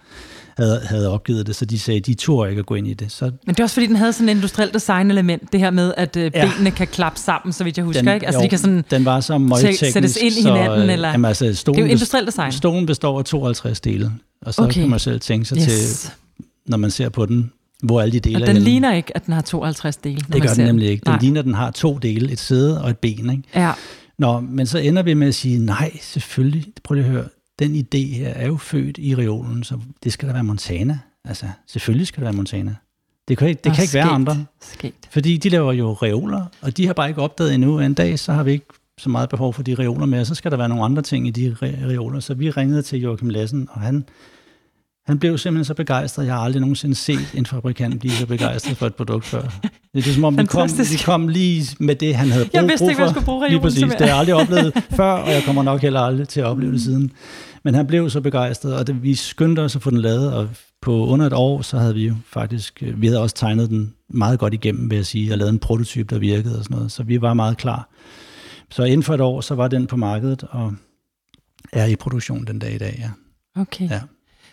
Speaker 3: havde, havde opgivet det, så de sagde, de turde ikke at gå ind i det. Så,
Speaker 2: Men det er også fordi, den havde sådan en industrielt design-element, det her med, at øh,
Speaker 3: Ja.
Speaker 2: benene kan klappe sammen, så vidt jeg husker,
Speaker 3: den,
Speaker 2: ikke? Altså, de kan sådan,
Speaker 3: den var så møgteknisk.
Speaker 2: sættes ind i
Speaker 3: så,
Speaker 2: hinanden,
Speaker 3: øh,
Speaker 2: eller-
Speaker 3: Jamen, altså,
Speaker 2: det er
Speaker 3: stolen,
Speaker 2: jo industrielt design.
Speaker 3: stolen består af 52 dele, og så
Speaker 2: Okay.
Speaker 3: kan man selv tænke sig yes. til, når man ser på den, hvor alle de dele
Speaker 2: Og
Speaker 3: er
Speaker 2: den
Speaker 3: henne.
Speaker 2: ligner ikke, at den har 52 dele. når
Speaker 3: Det
Speaker 2: man
Speaker 3: gør
Speaker 2: ser
Speaker 3: den nemlig ikke. Den
Speaker 2: Nej.
Speaker 3: ligner, at den har to dele, et sæde og et ben. Ikke?
Speaker 2: Ja,
Speaker 3: Nå, men så ender vi med at sige, nej, selvfølgelig, prøv lige at høre, den idé her er jo født i reolen, så det skal da være Montana. Altså, selvfølgelig skal det være Montana. Det kan ikke, det
Speaker 2: Nå,
Speaker 3: kan ikke være
Speaker 2: skægt.
Speaker 3: andre.
Speaker 2: Skægt.
Speaker 3: Fordi de laver jo reoler, og de har bare ikke opdaget endnu, at en dag, så har vi ikke så meget behov for de reoler mere, så skal der være nogle andre ting i de re- reoler. Så vi ringede til Joachim Lassen, og han, han blev simpelthen så begejstret. Jeg har aldrig nogensinde set en fabrikant blive så begejstret for et produkt før. Det er som om, vi kom, vi kom lige med det, han havde brug,
Speaker 2: Jeg vidste
Speaker 3: brug
Speaker 2: ikke,
Speaker 3: for.
Speaker 2: man skulle bruge
Speaker 3: Lige
Speaker 2: reolen
Speaker 3: præcis.
Speaker 2: til mere.
Speaker 3: Det har jeg aldrig oplevet før, og jeg kommer nok heller aldrig til at opleve det siden. Men han blev så begejstret, og det, vi skyndte os at få den lavet, og på under et år, så havde vi jo faktisk, øh, vi havde også tegnet den meget godt igennem, vil jeg sige, og lavet en prototype, der virkede og sådan noget, så vi var meget klar. Så inden for et år, så var den på markedet, og er i produktion den dag i dag, ja.
Speaker 2: Okay.
Speaker 3: Ja.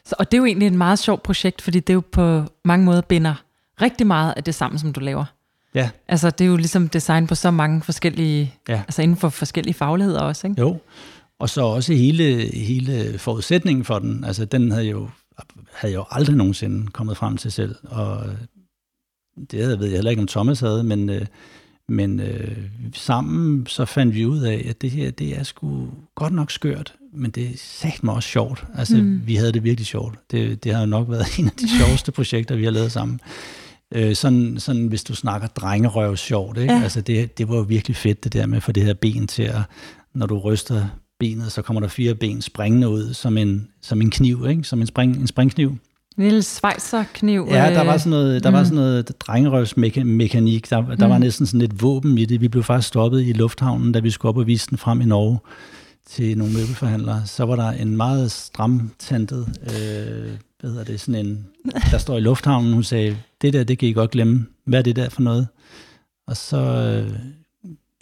Speaker 2: Så, og det er jo egentlig et meget sjovt projekt, fordi det jo på mange måder binder rigtig meget af det samme, som du laver.
Speaker 3: Ja,
Speaker 2: Altså, det er jo ligesom design på så mange forskellige,
Speaker 3: Ja.
Speaker 2: altså inden for forskellige fagligheder også, ikke?
Speaker 3: jo. Og så også hele, hele forudsætningen for den, altså den havde jo, havde jo aldrig nogensinde kommet frem til selv, og det havde- ved jeg heller ikke, om Thomas havde, men, øh, men øh, sammen så fandt vi ud af, at det her, det er sgu godt nok skørt, men det er sagt mig også sjovt. Altså,
Speaker 2: Mm.
Speaker 3: vi havde det virkelig sjovt. Det, det har jo nok været en af de sjoveste projekter, vi har lavet sammen. Øh, sådan, sådan, hvis du snakker drengerøv sjovt, ikke?
Speaker 2: Ja.
Speaker 3: Altså, det, det var jo virkelig fedt, det der med at få det her ben til at, når du ryster benet, så kommer der fire ben springende ud som en, som en kniv, ikke? Som en, spring, en springkniv.
Speaker 2: En lille svejserkniv.
Speaker 3: Ja, der var
Speaker 2: øh,
Speaker 3: sådan noget, der mm. var sådan noget drengerøvsmekanik. Der, der
Speaker 2: Mm.
Speaker 3: var næsten sådan et våben i det. Vi blev faktisk stoppet i lufthavnen, da vi skulle op og vise den frem i Norge til nogle møbelforhandlere. Så var der en meget stramtantet, øh, hvad hedder det, sådan en, der står i lufthavnen. Hun sagde, det der, det kan I godt glemme. Hvad er det der for noget? Og så, øh,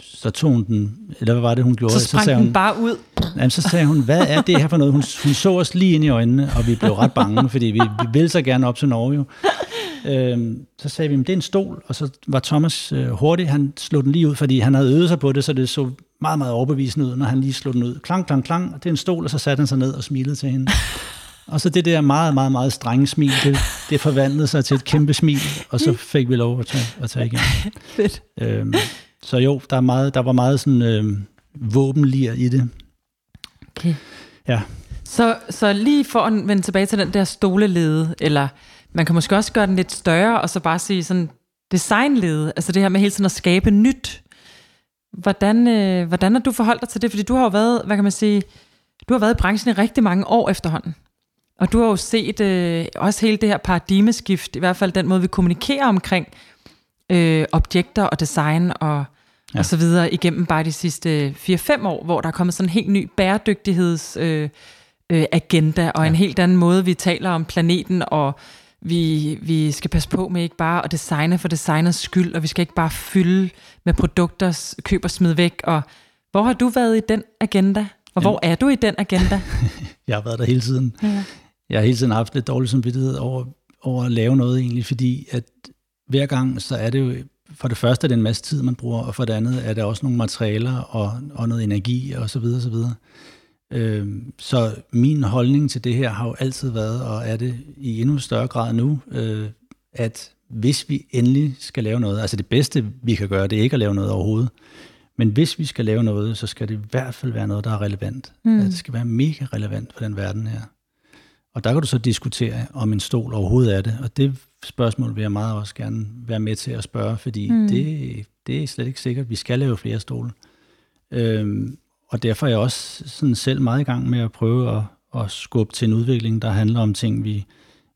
Speaker 3: så tog hun den, eller hvad var det, hun gjorde?
Speaker 2: Så sprang
Speaker 3: sagde
Speaker 2: den
Speaker 3: hun,
Speaker 2: bare ud.
Speaker 3: Jamen, så sagde hun, hvad er det her for noget? Hun, hun så os lige ind i øjnene, og vi blev ret bange, fordi vi, vi ville så gerne op til Norge jo. Øhm, så sagde vi, at det er en stol, og så var Thomas øh, hurtig, han slog den lige ud, fordi han havde øvet sig på det, så det så meget, meget overbevisende ud, når han lige slog den ud. Klang, klang, klang, og det er en stol, og så satte han sig ned og smilede til hende. Og så det der meget, meget, meget strenge smil, det, det forvandlede sig til et kæmpe smil, og så fik vi lov at tage, at tage igen.
Speaker 2: Fedt.
Speaker 3: Øhm, så jo, der, er meget, der var meget sådan øh, våbenlir i det.
Speaker 2: Okay.
Speaker 3: Ja.
Speaker 2: Så, så lige for at vende tilbage til den der stolelede, eller man kan måske også gøre den lidt større, og så bare sige sådan designlede, altså det her med hele tiden at skabe nyt. Hvordan, øh, hvordan har du forholdt dig til det? Fordi du har jo været, hvad kan man sige, du har været i branchen i rigtig mange år efterhånden. Og du har jo set øh, også hele det her paradigmeskift, i hvert fald den måde, vi kommunikerer omkring øh, objekter og design og, ja. Og så videre igennem bare de sidste 4-5 år, hvor der er kommet sådan en helt ny bæredygtigheds øh, øh, agenda og ja. en helt anden måde, vi taler om planeten, og vi, vi skal passe på med ikke bare at designe for designers skyld, og vi skal ikke bare fylde med produkter, køb og smid væk. Og hvor har du været i den agenda? Og hvor er du i den agenda?
Speaker 3: Jeg har været der hele tiden.
Speaker 2: Ja.
Speaker 3: Jeg har hele tiden haft lidt dårlig samvittighed over, over at lave noget egentlig, fordi at hver gang, så er det jo, for det første er det en masse tid, man bruger, og for det andet er der også nogle materialer og, og noget energi og så videre, så videre. Øhm, så min holdning til det her har jo altid været, og er det i endnu større grad nu, øh, at hvis vi endelig skal lave noget, altså det bedste vi kan gøre, det er ikke at lave noget overhovedet, men hvis vi skal lave noget, så skal det i hvert fald være noget, der er relevant. Mm. Det skal være mega relevant for den verden her. Og der kan du så diskutere, om en stol overhovedet er det. Og det spørgsmål vil jeg meget også gerne være med til at spørge, fordi mm. det, det er slet ikke sikkert. Vi skal lave flere stole. Øhm, og derfor er jeg også sådan selv meget i gang med at prøve at, at skubbe til en udvikling, der handler om ting, vi,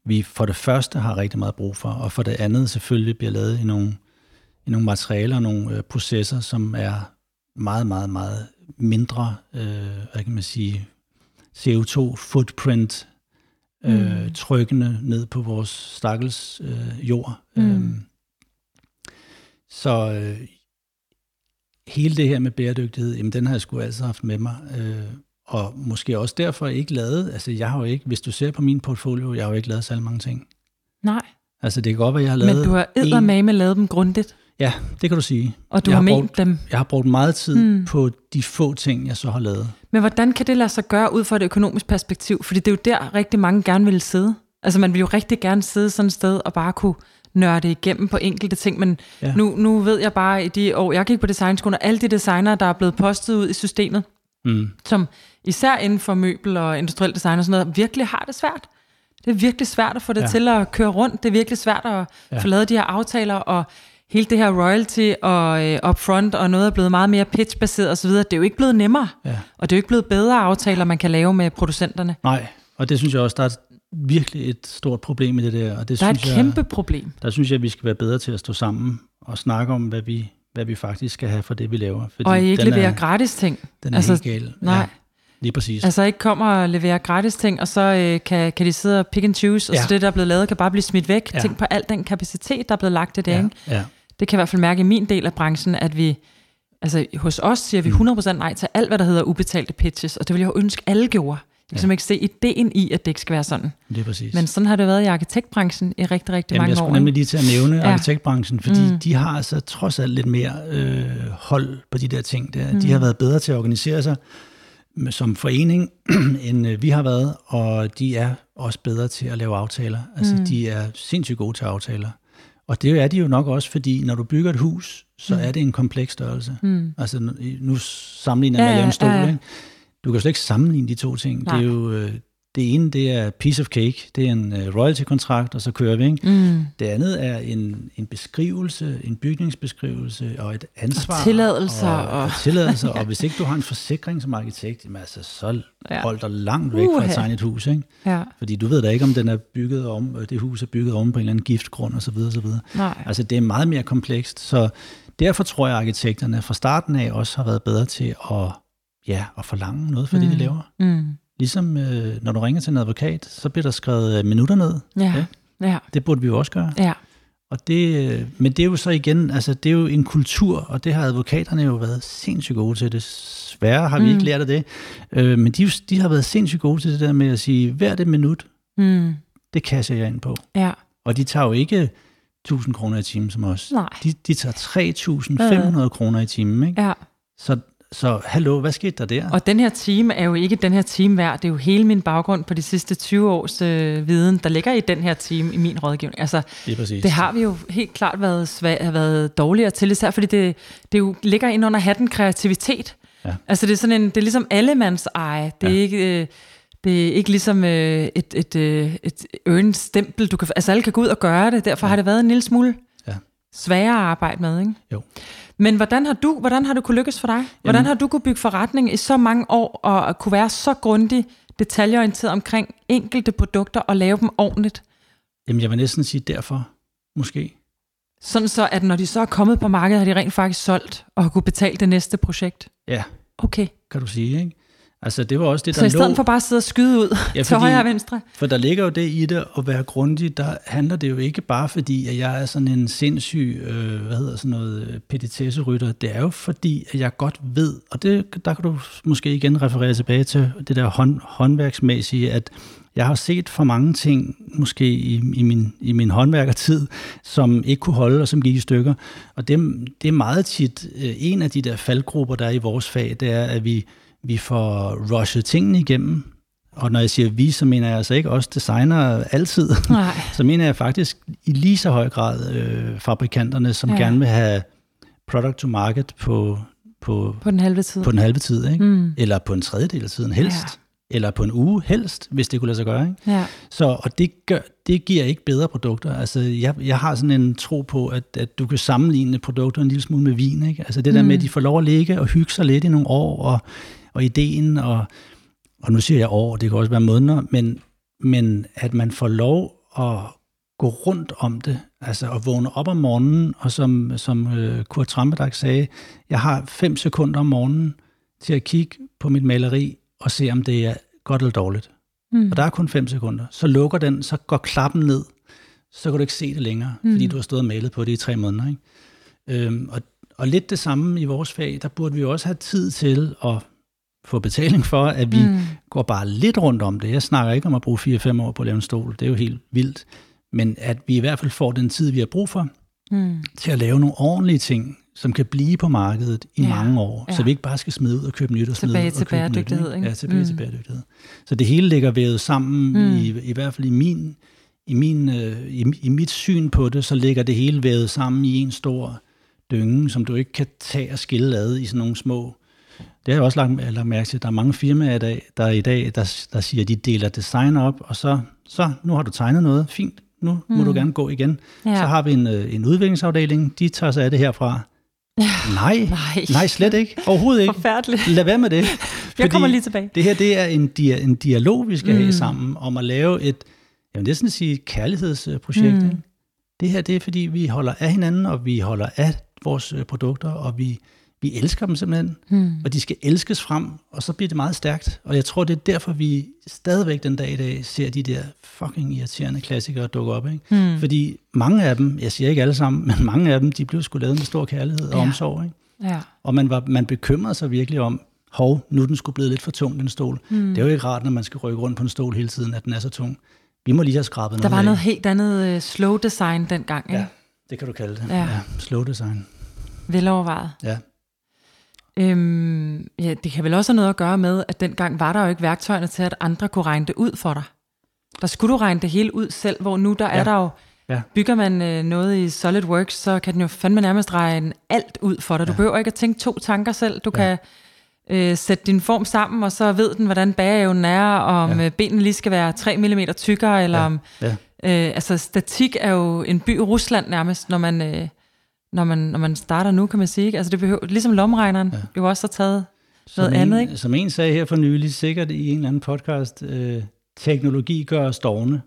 Speaker 3: vi for det første har rigtig meget brug for, og for det andet selvfølgelig bliver lavet i nogle, i nogle materialer og nogle øh, processer, som er meget, meget, meget mindre, øh, hvad kan man sige, CO2-footprint øh,
Speaker 2: Mm.
Speaker 3: trykkende ned på vores stakkels øh, jord.
Speaker 2: Mm.
Speaker 3: Øhm, så øh, hele det her med bæredygtighed, jamen den har jeg sgu altid haft med mig. Øh, og måske også derfor ikke lavet, altså jeg har jo ikke, hvis du ser på min portfolio, jeg har jo ikke lavet så mange ting.
Speaker 2: Nej.
Speaker 3: Altså det kan godt være, jeg har lavet
Speaker 2: Men du har eddermame lavet dem grundigt.
Speaker 3: Ja, det kan du sige.
Speaker 2: Og du
Speaker 3: jeg
Speaker 2: har,
Speaker 3: har brugt,
Speaker 2: dem.
Speaker 3: Jeg har brugt meget tid mm. på de få ting, jeg så har lavet.
Speaker 2: Men hvordan kan det lade sig gøre ud fra et økonomisk perspektiv? Fordi det er jo der, rigtig mange gerne vil sidde. Altså man vil jo rigtig gerne sidde sådan et sted og bare kunne nørde igennem på enkelte ting, men ja. nu, nu ved jeg bare i de år, jeg gik på designskolen, og alle de designer, der er blevet postet ud i systemet, mm. som især inden for møbel og industriel design og sådan noget, virkelig har det svært. Det er virkelig svært at få det ja. til at køre rundt. Det er virkelig svært at ja. få lavet de her aftaler, og hele det her royalty og øh, upfront, og noget er blevet meget mere pitch-baseret osv., det er jo ikke blevet nemmere. Ja. Og det er jo ikke blevet bedre aftaler, man kan lave med producenterne.
Speaker 3: Nej, og det synes jeg også, der er virkelig et stort problem i det der. Og det
Speaker 2: der er
Speaker 3: synes
Speaker 2: et kæmpe jeg, problem.
Speaker 3: Der synes jeg, at vi skal være bedre til at stå sammen og snakke om, hvad vi, hvad vi faktisk skal have for det, vi laver.
Speaker 2: Fordi og I ikke leverer gratis ting.
Speaker 3: Den er altså, helt gal.
Speaker 2: Nej. Ja.
Speaker 3: Lige præcis.
Speaker 2: Altså ikke kommer og leverer gratis ting, og så øh, kan, kan de sidde og pick and choose, og ja. så det, der er blevet lavet, kan bare blive smidt væk. Ja. Tænk på al den kapacitet, der er blevet lagt i det.
Speaker 3: Ja.
Speaker 2: Ikke?
Speaker 3: Ja.
Speaker 2: Det kan jeg i hvert fald mærke i min del af branchen, at vi, altså hos os siger vi 100% nej til alt, hvad der hedder ubetalte pitches, og det vil jeg jo ønske, alle gjorde. Jeg kan ja. ikke se ideen i, at det ikke skal være sådan.
Speaker 3: Det er præcis.
Speaker 2: Men sådan har det været i arkitektbranchen i rigtig, rigtig
Speaker 3: Jamen,
Speaker 2: mange år.
Speaker 3: Jeg skulle nemlig lige til at nævne ja. arkitektbranchen, fordi mm. de har altså trods alt lidt mere øh, hold på de der ting. Der. Mm. De har været bedre til at organisere sig som forening, end øh, vi har været, og de er også bedre til at lave aftaler. Altså, mm. de er sindssygt gode til aftaler. Og det er de jo nok også, fordi når du bygger et hus, så mm. er det en kompleks størrelse. Mm. Altså, nu sammenligner jeg ja, med at lave en stol, ja, ja. Ikke? Du kan slet ikke sammenligne de to ting. Nej. Det er jo... Øh, det ene, det er piece of cake, det er en uh, royalty-kontrakt, og så kører vi. Ikke? Mm. Det andet er en, en beskrivelse, en bygningsbeskrivelse og et ansvar.
Speaker 2: Og tilladelser. Og,
Speaker 3: og, og tilladelser, og hvis ikke du har en forsikring som arkitekt, jamen altså, så ja. hold dig langt væk uh-huh. fra et hus. Ikke? Ja. Fordi du ved da ikke, om den er bygget om, det hus er bygget om på en eller anden giftgrund osv. osv. Nej. Altså, det er meget mere komplekst, så derfor tror jeg, at arkitekterne fra starten af også har været bedre til at, ja, at forlange noget for mm. det, de laver. Mm. Ligesom øh, når du ringer til en advokat, så bliver der skrevet øh, minutter ned.
Speaker 2: Ja. ja. ja.
Speaker 3: Det burde vi jo også gøre.
Speaker 2: Ja.
Speaker 3: Og det, øh, men det er jo så igen, altså det er jo en kultur, og det har advokaterne jo været sindssygt gode til. Desværre har vi mm. ikke lært af det. Øh, men de, de har været sindssygt gode til det der med at sige, hver det minut, mm. det kasser jeg ind på.
Speaker 2: Ja.
Speaker 3: Og de tager jo ikke 1000 kroner i timen som os.
Speaker 2: Nej.
Speaker 3: De, de tager 3.500 ja. kroner i timen. Ikke?
Speaker 2: Ja.
Speaker 3: Så så hallo, hvad skete der der?
Speaker 2: Og den her team er jo ikke den her team værd. Det er jo hele min baggrund på de sidste 20 års øh, viden, der ligger i den her team i min rådgivning. Altså,
Speaker 3: det,
Speaker 2: det har vi jo helt klart været, svag, været dårligere til, især fordi det, det jo ligger ind under hatten kreativitet. Ja. Altså det er sådan en, det er ligesom allemands eje. Det er ja. ikke... Øh, det er ikke ligesom øh, et, et, øh, et earned stempel. Du kan, altså alle kan gå ud og gøre det. Derfor ja. har det været en lille smule ja. sværere at arbejde med. Ikke?
Speaker 3: Jo.
Speaker 2: Men hvordan har du, hvordan har du kunne lykkes for dig? Hvordan har du kunne bygge forretning i så mange år, og kunne være så grundig, detaljeorienteret omkring enkelte produkter, og lave dem ordentligt?
Speaker 3: Jamen, jeg vil næsten sige derfor, måske.
Speaker 2: Sådan så, at når de så er kommet på markedet, har de rent faktisk solgt, og har kunne betale det næste projekt?
Speaker 3: Ja.
Speaker 2: Okay.
Speaker 3: Kan du sige, ikke? Altså, det var også det,
Speaker 2: der
Speaker 3: Så
Speaker 2: i stedet lå... for bare at sidde og skyde ud ja, til højre og venstre?
Speaker 3: For der ligger jo det i det at være grundig, der handler det jo ikke bare fordi, at jeg er sådan en sindssyg, øh, hvad hedder sådan noget, øh, petitesserytter. Det er jo fordi, at jeg godt ved, og det, der kan du måske igen referere tilbage til det der hånd, håndværksmæssige, at jeg har set for mange ting, måske i, i, min, i min håndværkertid, som ikke kunne holde og som gik i stykker. Og det, det er meget tit øh, en af de der faldgrupper, der er i vores fag, det er, at vi vi får rushet tingene igennem. Og når jeg siger vi, så mener jeg altså ikke også designer altid.
Speaker 2: Nej.
Speaker 3: så mener jeg faktisk i lige så høj grad øh, fabrikanterne, som ja. gerne vil have product to market på, på,
Speaker 2: på den halve tid.
Speaker 3: På den halve tid, ikke? Mm. Eller på en tredjedel af tiden helst. Ja. Eller på en uge helst, hvis det kunne lade sig gøre. Ikke?
Speaker 2: Ja.
Speaker 3: Så, og det, gør, det giver ikke bedre produkter. Altså, jeg, jeg har sådan en tro på, at, at du kan sammenligne produkter en lille smule med vin. Ikke? Altså det der mm. med, at de får lov at ligge og hygge sig lidt i nogle år, og og ideen, og, og nu siger jeg år, det kan også være måneder, men, men at man får lov at gå rundt om det, altså at vågne op om morgenen, og som, som uh, Kurt Trampedag sagde, jeg har fem sekunder om morgenen til at kigge på mit maleri og se, om det er godt eller dårligt. Mm. Og der er kun fem sekunder. Så lukker den, så går klappen ned, så kan du ikke se det længere, mm. fordi du har stået og malet på det i tre måneder. Ikke? Øhm, og, og lidt det samme i vores fag, der burde vi også have tid til at få betaling for, at vi mm. går bare lidt rundt om det. Jeg snakker ikke om at bruge 4-5 år på at lave en stol, det er jo helt vildt. Men at vi i hvert fald får den tid, vi har brug for, mm. til at lave nogle ordentlige ting, som kan blive på markedet i ja. mange år, ja. så vi ikke bare skal smide ud og købe nyt og smide
Speaker 2: tilbage
Speaker 3: ud og
Speaker 2: til
Speaker 3: købe
Speaker 2: bæredygtighed,
Speaker 3: nyt.
Speaker 2: Ikke?
Speaker 3: Ja, tilbage mm. til bæredygtighed. Så det hele ligger vævet sammen, mm. i, i hvert fald i min, i, min, øh, i, i mit syn på det, så ligger det hele vævet sammen i en stor dynge, som du ikke kan tage og skille ad i sådan nogle små det har jeg også lagt, lagt mærke til. Der er mange firmaer, der, der i dag, der, der siger, at de deler design op, og så, så nu har du tegnet noget, fint, nu mm. må du gerne gå igen. Ja. Så har vi en, øh, en udviklingsafdeling, de tager sig af det herfra. Nej, nej, nej, slet ikke. Overhovedet ikke.
Speaker 2: Forfærdeligt.
Speaker 3: Lad være med det.
Speaker 2: jeg kommer lige tilbage.
Speaker 3: Det her det er en, dia- en dialog, vi skal mm. have sammen, om at lave et, er sådan at sige, kærlighedsprojekt. Mm. Ikke? Det her det er, fordi vi holder af hinanden, og vi holder af vores øh, produkter, og vi, vi elsker dem simpelthen, hmm. og de skal elskes frem, og så bliver det meget stærkt. Og jeg tror, det er derfor, vi stadigvæk den dag i dag ser de der fucking irriterende klassikere dukke op. Ikke? Hmm. Fordi mange af dem, jeg siger ikke alle sammen, men mange af dem, de blev sgu lavet med stor kærlighed og ja. omsorg. Ikke?
Speaker 2: Ja.
Speaker 3: Og man, var, man bekymrede sig virkelig om, hov, nu er den skulle blevet lidt for tung, den stol. Hmm. Det er jo ikke rart, når man skal rykke rundt på en stol hele tiden, at den er så tung. Vi må lige have skrabet
Speaker 2: Der
Speaker 3: noget
Speaker 2: var
Speaker 3: af.
Speaker 2: noget helt andet uh, slow design dengang, ikke?
Speaker 3: Ja, det kan du kalde det.
Speaker 2: Ja.
Speaker 3: Ja, slow design.
Speaker 2: Velovervejet.
Speaker 3: Ja.
Speaker 2: Øhm, ja, det kan vel også have noget at gøre med, at dengang var der jo ikke værktøjerne til, at andre kunne regne det ud for dig. Der skulle du regne det hele ud selv, hvor nu der ja. er der jo,
Speaker 3: Ja.
Speaker 2: bygger man øh, noget i SolidWorks, så kan den jo fandme nærmest regne alt ud for dig. Du
Speaker 3: Ja.
Speaker 2: behøver ikke at tænke to tanker selv. Du
Speaker 3: Ja.
Speaker 2: kan øh, sætte din form sammen, og så ved den, hvordan bæreevnen er, og om
Speaker 3: Ja.
Speaker 2: ja. benene lige skal være 3 mm tykkere, eller
Speaker 3: Ja.
Speaker 2: om...
Speaker 3: Ja.
Speaker 2: Øh, altså statik er jo en by i Rusland nærmest, når man, øh, når man, når man starter nu, kan man sige. Ikke? Altså det behøver, ligesom lomregneren ja. jo også har taget noget
Speaker 3: som
Speaker 2: andet,
Speaker 3: en,
Speaker 2: ikke?
Speaker 3: Som en sagde her for nylig, sikkert i en eller anden podcast, øh, teknologi gør os dogne.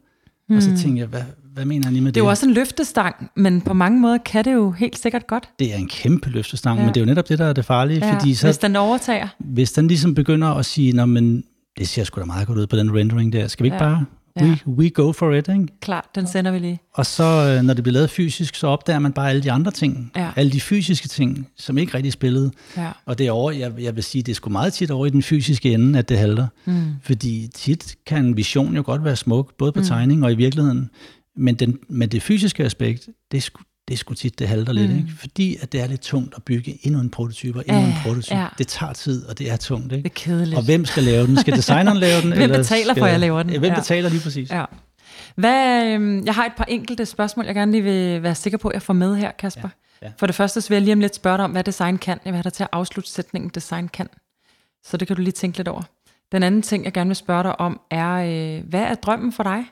Speaker 3: Mm. Og så tænkte jeg, hvad, hvad mener han lige med det?
Speaker 2: Det er jo også en løftestang, men på mange måder kan det jo helt sikkert godt.
Speaker 3: det er en kæmpe løftestang,
Speaker 2: ja.
Speaker 3: men det er jo netop det, der er det farlige.
Speaker 2: Ja,
Speaker 3: fordi så,
Speaker 2: hvis den overtager.
Speaker 3: hvis den ligesom begynder at sige, Nå, men det ser sgu da meget godt ud på den rendering der, skal vi ikke
Speaker 2: Ja.
Speaker 3: bare,
Speaker 2: Ja.
Speaker 3: we, we go for it, ikke?
Speaker 2: Klart, den sender vi lige.
Speaker 3: Og så, øh, når det bliver lavet fysisk, så opdager man bare alle de andre ting.
Speaker 2: Ja.
Speaker 3: Alle de fysiske ting, som ikke rigtig spillede.
Speaker 2: Ja.
Speaker 3: Og det er over, jeg, jeg vil sige, det er sgu meget tit over i den fysiske ende, at det halter.
Speaker 2: Mm.
Speaker 3: Fordi tit kan en vision jo godt være smuk, både på mm. tegning og i virkeligheden. Men, den, men det fysiske aspekt, det er sgu, det er sgu tit, det halter mm. lidt. Ikke? Fordi at det er lidt tungt at bygge endnu en prototype og endnu
Speaker 2: Ja,
Speaker 3: en prototype.
Speaker 2: ja.
Speaker 3: Det tager tid, og det er tungt. Ikke?
Speaker 2: Det er kedeligt.
Speaker 3: Og hvem skal lave den? Skal designeren lave den?
Speaker 2: Hvem betaler for, at jeg laver den?
Speaker 3: Hvem
Speaker 2: Ja.
Speaker 3: betaler lige præcis?
Speaker 2: Ja. Hvad, øhm, jeg har et par enkelte spørgsmål, jeg gerne lige vil være sikker på, at jeg får med her, Kasper.
Speaker 3: Ja, ja.
Speaker 2: For det første så vil jeg lige om lidt spørge dig om, hvad design kan. Jeg vil have dig til at afslutte sætningen, design kan. Så det kan du lige tænke lidt over. Den anden ting, jeg gerne vil spørge dig om, er, øh, hvad er drømmen for dig?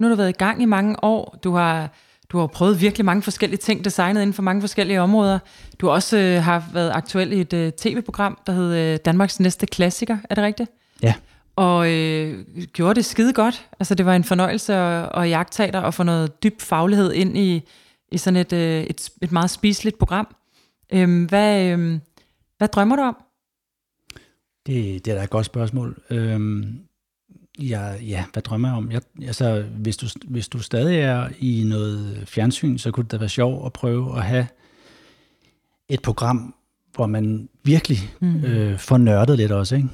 Speaker 2: Nu har du været i gang i mange år. Du har, du har prøvet virkelig mange forskellige ting, designet inden for mange forskellige områder. Du har også øh, har været aktuel i et øh, tv-program, der hed øh, Danmarks Næste Klassiker. Er det rigtigt?
Speaker 3: Ja.
Speaker 2: Og øh, gjorde det skide godt. Altså det var en fornøjelse at, at jagtage dig og få noget dyb faglighed ind i, i sådan et, øh, et, et meget spiseligt program. Øhm, hvad, øhm, hvad drømmer du om?
Speaker 3: Det, det er da et godt spørgsmål. Øhm, ja, ja, hvad drømmer jeg om? Jeg, altså, hvis, du, hvis du stadig er i noget fjernsyn, så kunne det da være sjovt at prøve at have et program, hvor man virkelig mm. øh, får nørdet lidt også. Ikke,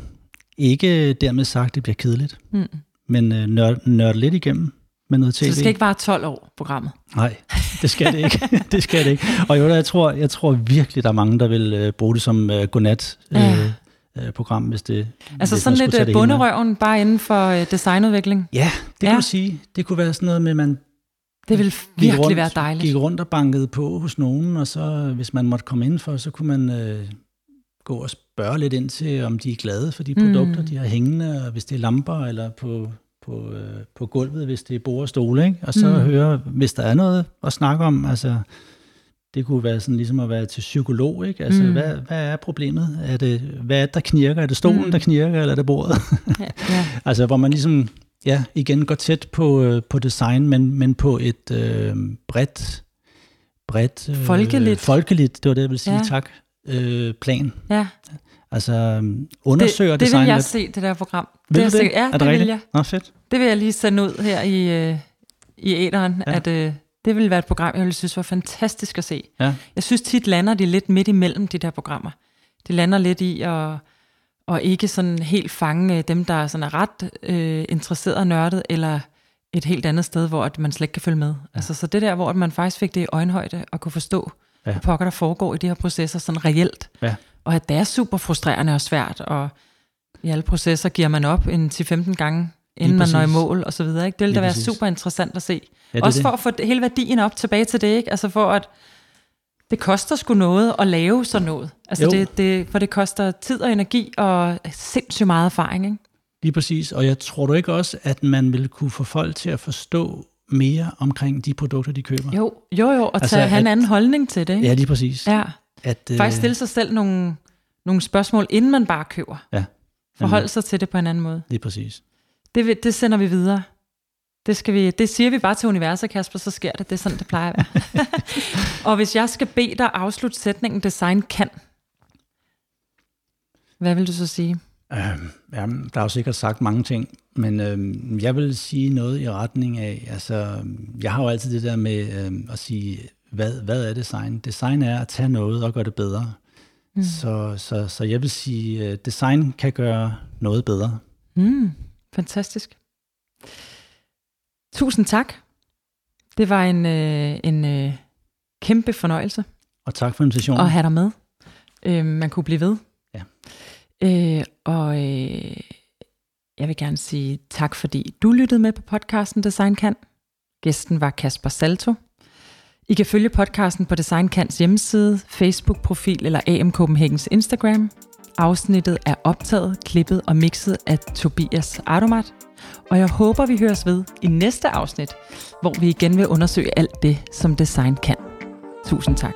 Speaker 3: ikke dermed sagt, det bliver kedeligt,
Speaker 2: Mm.
Speaker 3: men øh, nør, nørde lidt igennem med noget tv.
Speaker 2: Så det skal ikke vare 12 år, programmet.
Speaker 3: Nej, det skal det ikke. det skal det ikke. Og jo, jeg tror, jeg tror virkelig, der er mange, der vil øh, bruge det som øh, godnat.
Speaker 2: Ja.
Speaker 3: Øh, program, hvis det
Speaker 2: Altså
Speaker 3: hvis
Speaker 2: sådan lidt øh, bunderøven, bare inden for øh, designudvikling.
Speaker 3: Ja, det
Speaker 2: Ja.
Speaker 3: du sige. Det kunne være sådan noget med, at man
Speaker 2: Det vil
Speaker 3: gik
Speaker 2: virkelig
Speaker 3: rundt,
Speaker 2: være dejligt.
Speaker 3: gik rundt og bankede på hos nogen, og så hvis man måtte komme indenfor, så kunne man øh, gå og spørge lidt ind til, om de er glade for de
Speaker 2: Mm.
Speaker 3: produkter, de har hængende, og hvis det er lamper, eller på, på, øh, på gulvet, hvis det er bord og stole, ikke? og så
Speaker 2: Mm.
Speaker 3: mm. høre, hvis der er noget at snakke om, altså det kunne være sådan ligesom at være til psykolog, ikke? Altså,
Speaker 2: Mm.
Speaker 3: hvad, hvad er problemet? Er det, hvad er det, der knirker? Er det stolen,
Speaker 2: Mm.
Speaker 3: der knirker, eller er det bordet?
Speaker 2: Ja, ja.
Speaker 3: Altså, hvor man ligesom, ja, igen går tæt på, øh, på design, men, men på et øh, bredt, bredt øh,
Speaker 2: Folkeligt.
Speaker 3: folkeligt, det var det, jeg ville sige,
Speaker 2: Ja.
Speaker 3: tak, øh, plan.
Speaker 2: ja.
Speaker 3: Altså, undersøger
Speaker 2: Det, det
Speaker 3: design
Speaker 2: vil jeg se, det der program.
Speaker 3: Vil
Speaker 2: det er
Speaker 3: det?
Speaker 2: sikkert- Ja,
Speaker 3: er
Speaker 2: det,
Speaker 3: det
Speaker 2: vil jeg.
Speaker 3: Nå, fedt.
Speaker 2: Det vil jeg lige sende ud her i, øh, i æderen. Ja. at øh, det vil være et program, jeg ville synes var fantastisk at se.
Speaker 3: Ja.
Speaker 2: Jeg synes tit lander de lidt midt imellem de der programmer. De lander lidt i at, og ikke sådan helt fange øh, dem, der sådan er ret øh, interesseret og nørdet, eller et helt andet sted, hvor at man slet ikke kan følge med. Ja. Altså, så det der, hvor man faktisk fik det i øjenhøjde og kunne forstå, ja. hvad pokker der foregår i de her processer sådan reelt. Ja. Og at det er super frustrerende og svært, og i alle processer giver man op en 10-15 gange, inden man når i mål og så videre. Ikke? Det vil da være præcis. super interessant at se. Ja, Også det. for at få hele værdien op tilbage til det, ikke? Altså for at det koster sgu noget at lave sådan noget. Altså det, det, for det koster tid og energi og sindssygt meget erfaring, ikke?
Speaker 3: Lige præcis, og jeg tror du ikke også, at man vil kunne få folk til at forstå mere omkring de produkter, de køber?
Speaker 2: Jo, jo, jo og altså, tage, have en anden holdning til det. Ikke?
Speaker 3: Ja, lige præcis.
Speaker 2: Ja. At, øh, Faktisk stille sig selv nogle, nogle spørgsmål, inden man bare køber. Ja. Forholde sig til det på en anden måde.
Speaker 3: Lige præcis.
Speaker 2: Det, det sender vi videre. Det, skal vi, det siger vi bare til universet, Kasper, så sker det. Det er sådan, det plejer at være. og hvis jeg skal bede dig afslutte sætningen, design kan, hvad vil du så sige?
Speaker 3: Øhm, ja, der er jo sikkert sagt mange ting, men øhm, jeg vil sige noget i retning af, altså, jeg har jo altid det der med øhm, at sige, hvad, hvad er design? Design er at tage noget og gøre det bedre. Mm. Så, så, så jeg vil sige, øh, design kan gøre noget bedre.
Speaker 2: Mm, fantastisk. Tusind tak. Det var en, øh, en øh, kæmpe fornøjelse.
Speaker 3: Og tak for invitationen.
Speaker 2: Og have dig med. Øh, man kunne blive ved. Ja. Øh, og øh, jeg vil gerne sige tak, fordi du lyttede med på podcasten Design Kan. Gæsten var Kasper Salto. I kan følge podcasten på Design Kans hjemmeside, Facebook-profil eller AM Copenhagens Instagram. Afsnittet er optaget, klippet og mixet af Tobias Ardomat. Og jeg håber, vi høres ved i næste afsnit, hvor vi igen vil undersøge alt det, som design kan. Tusind tak.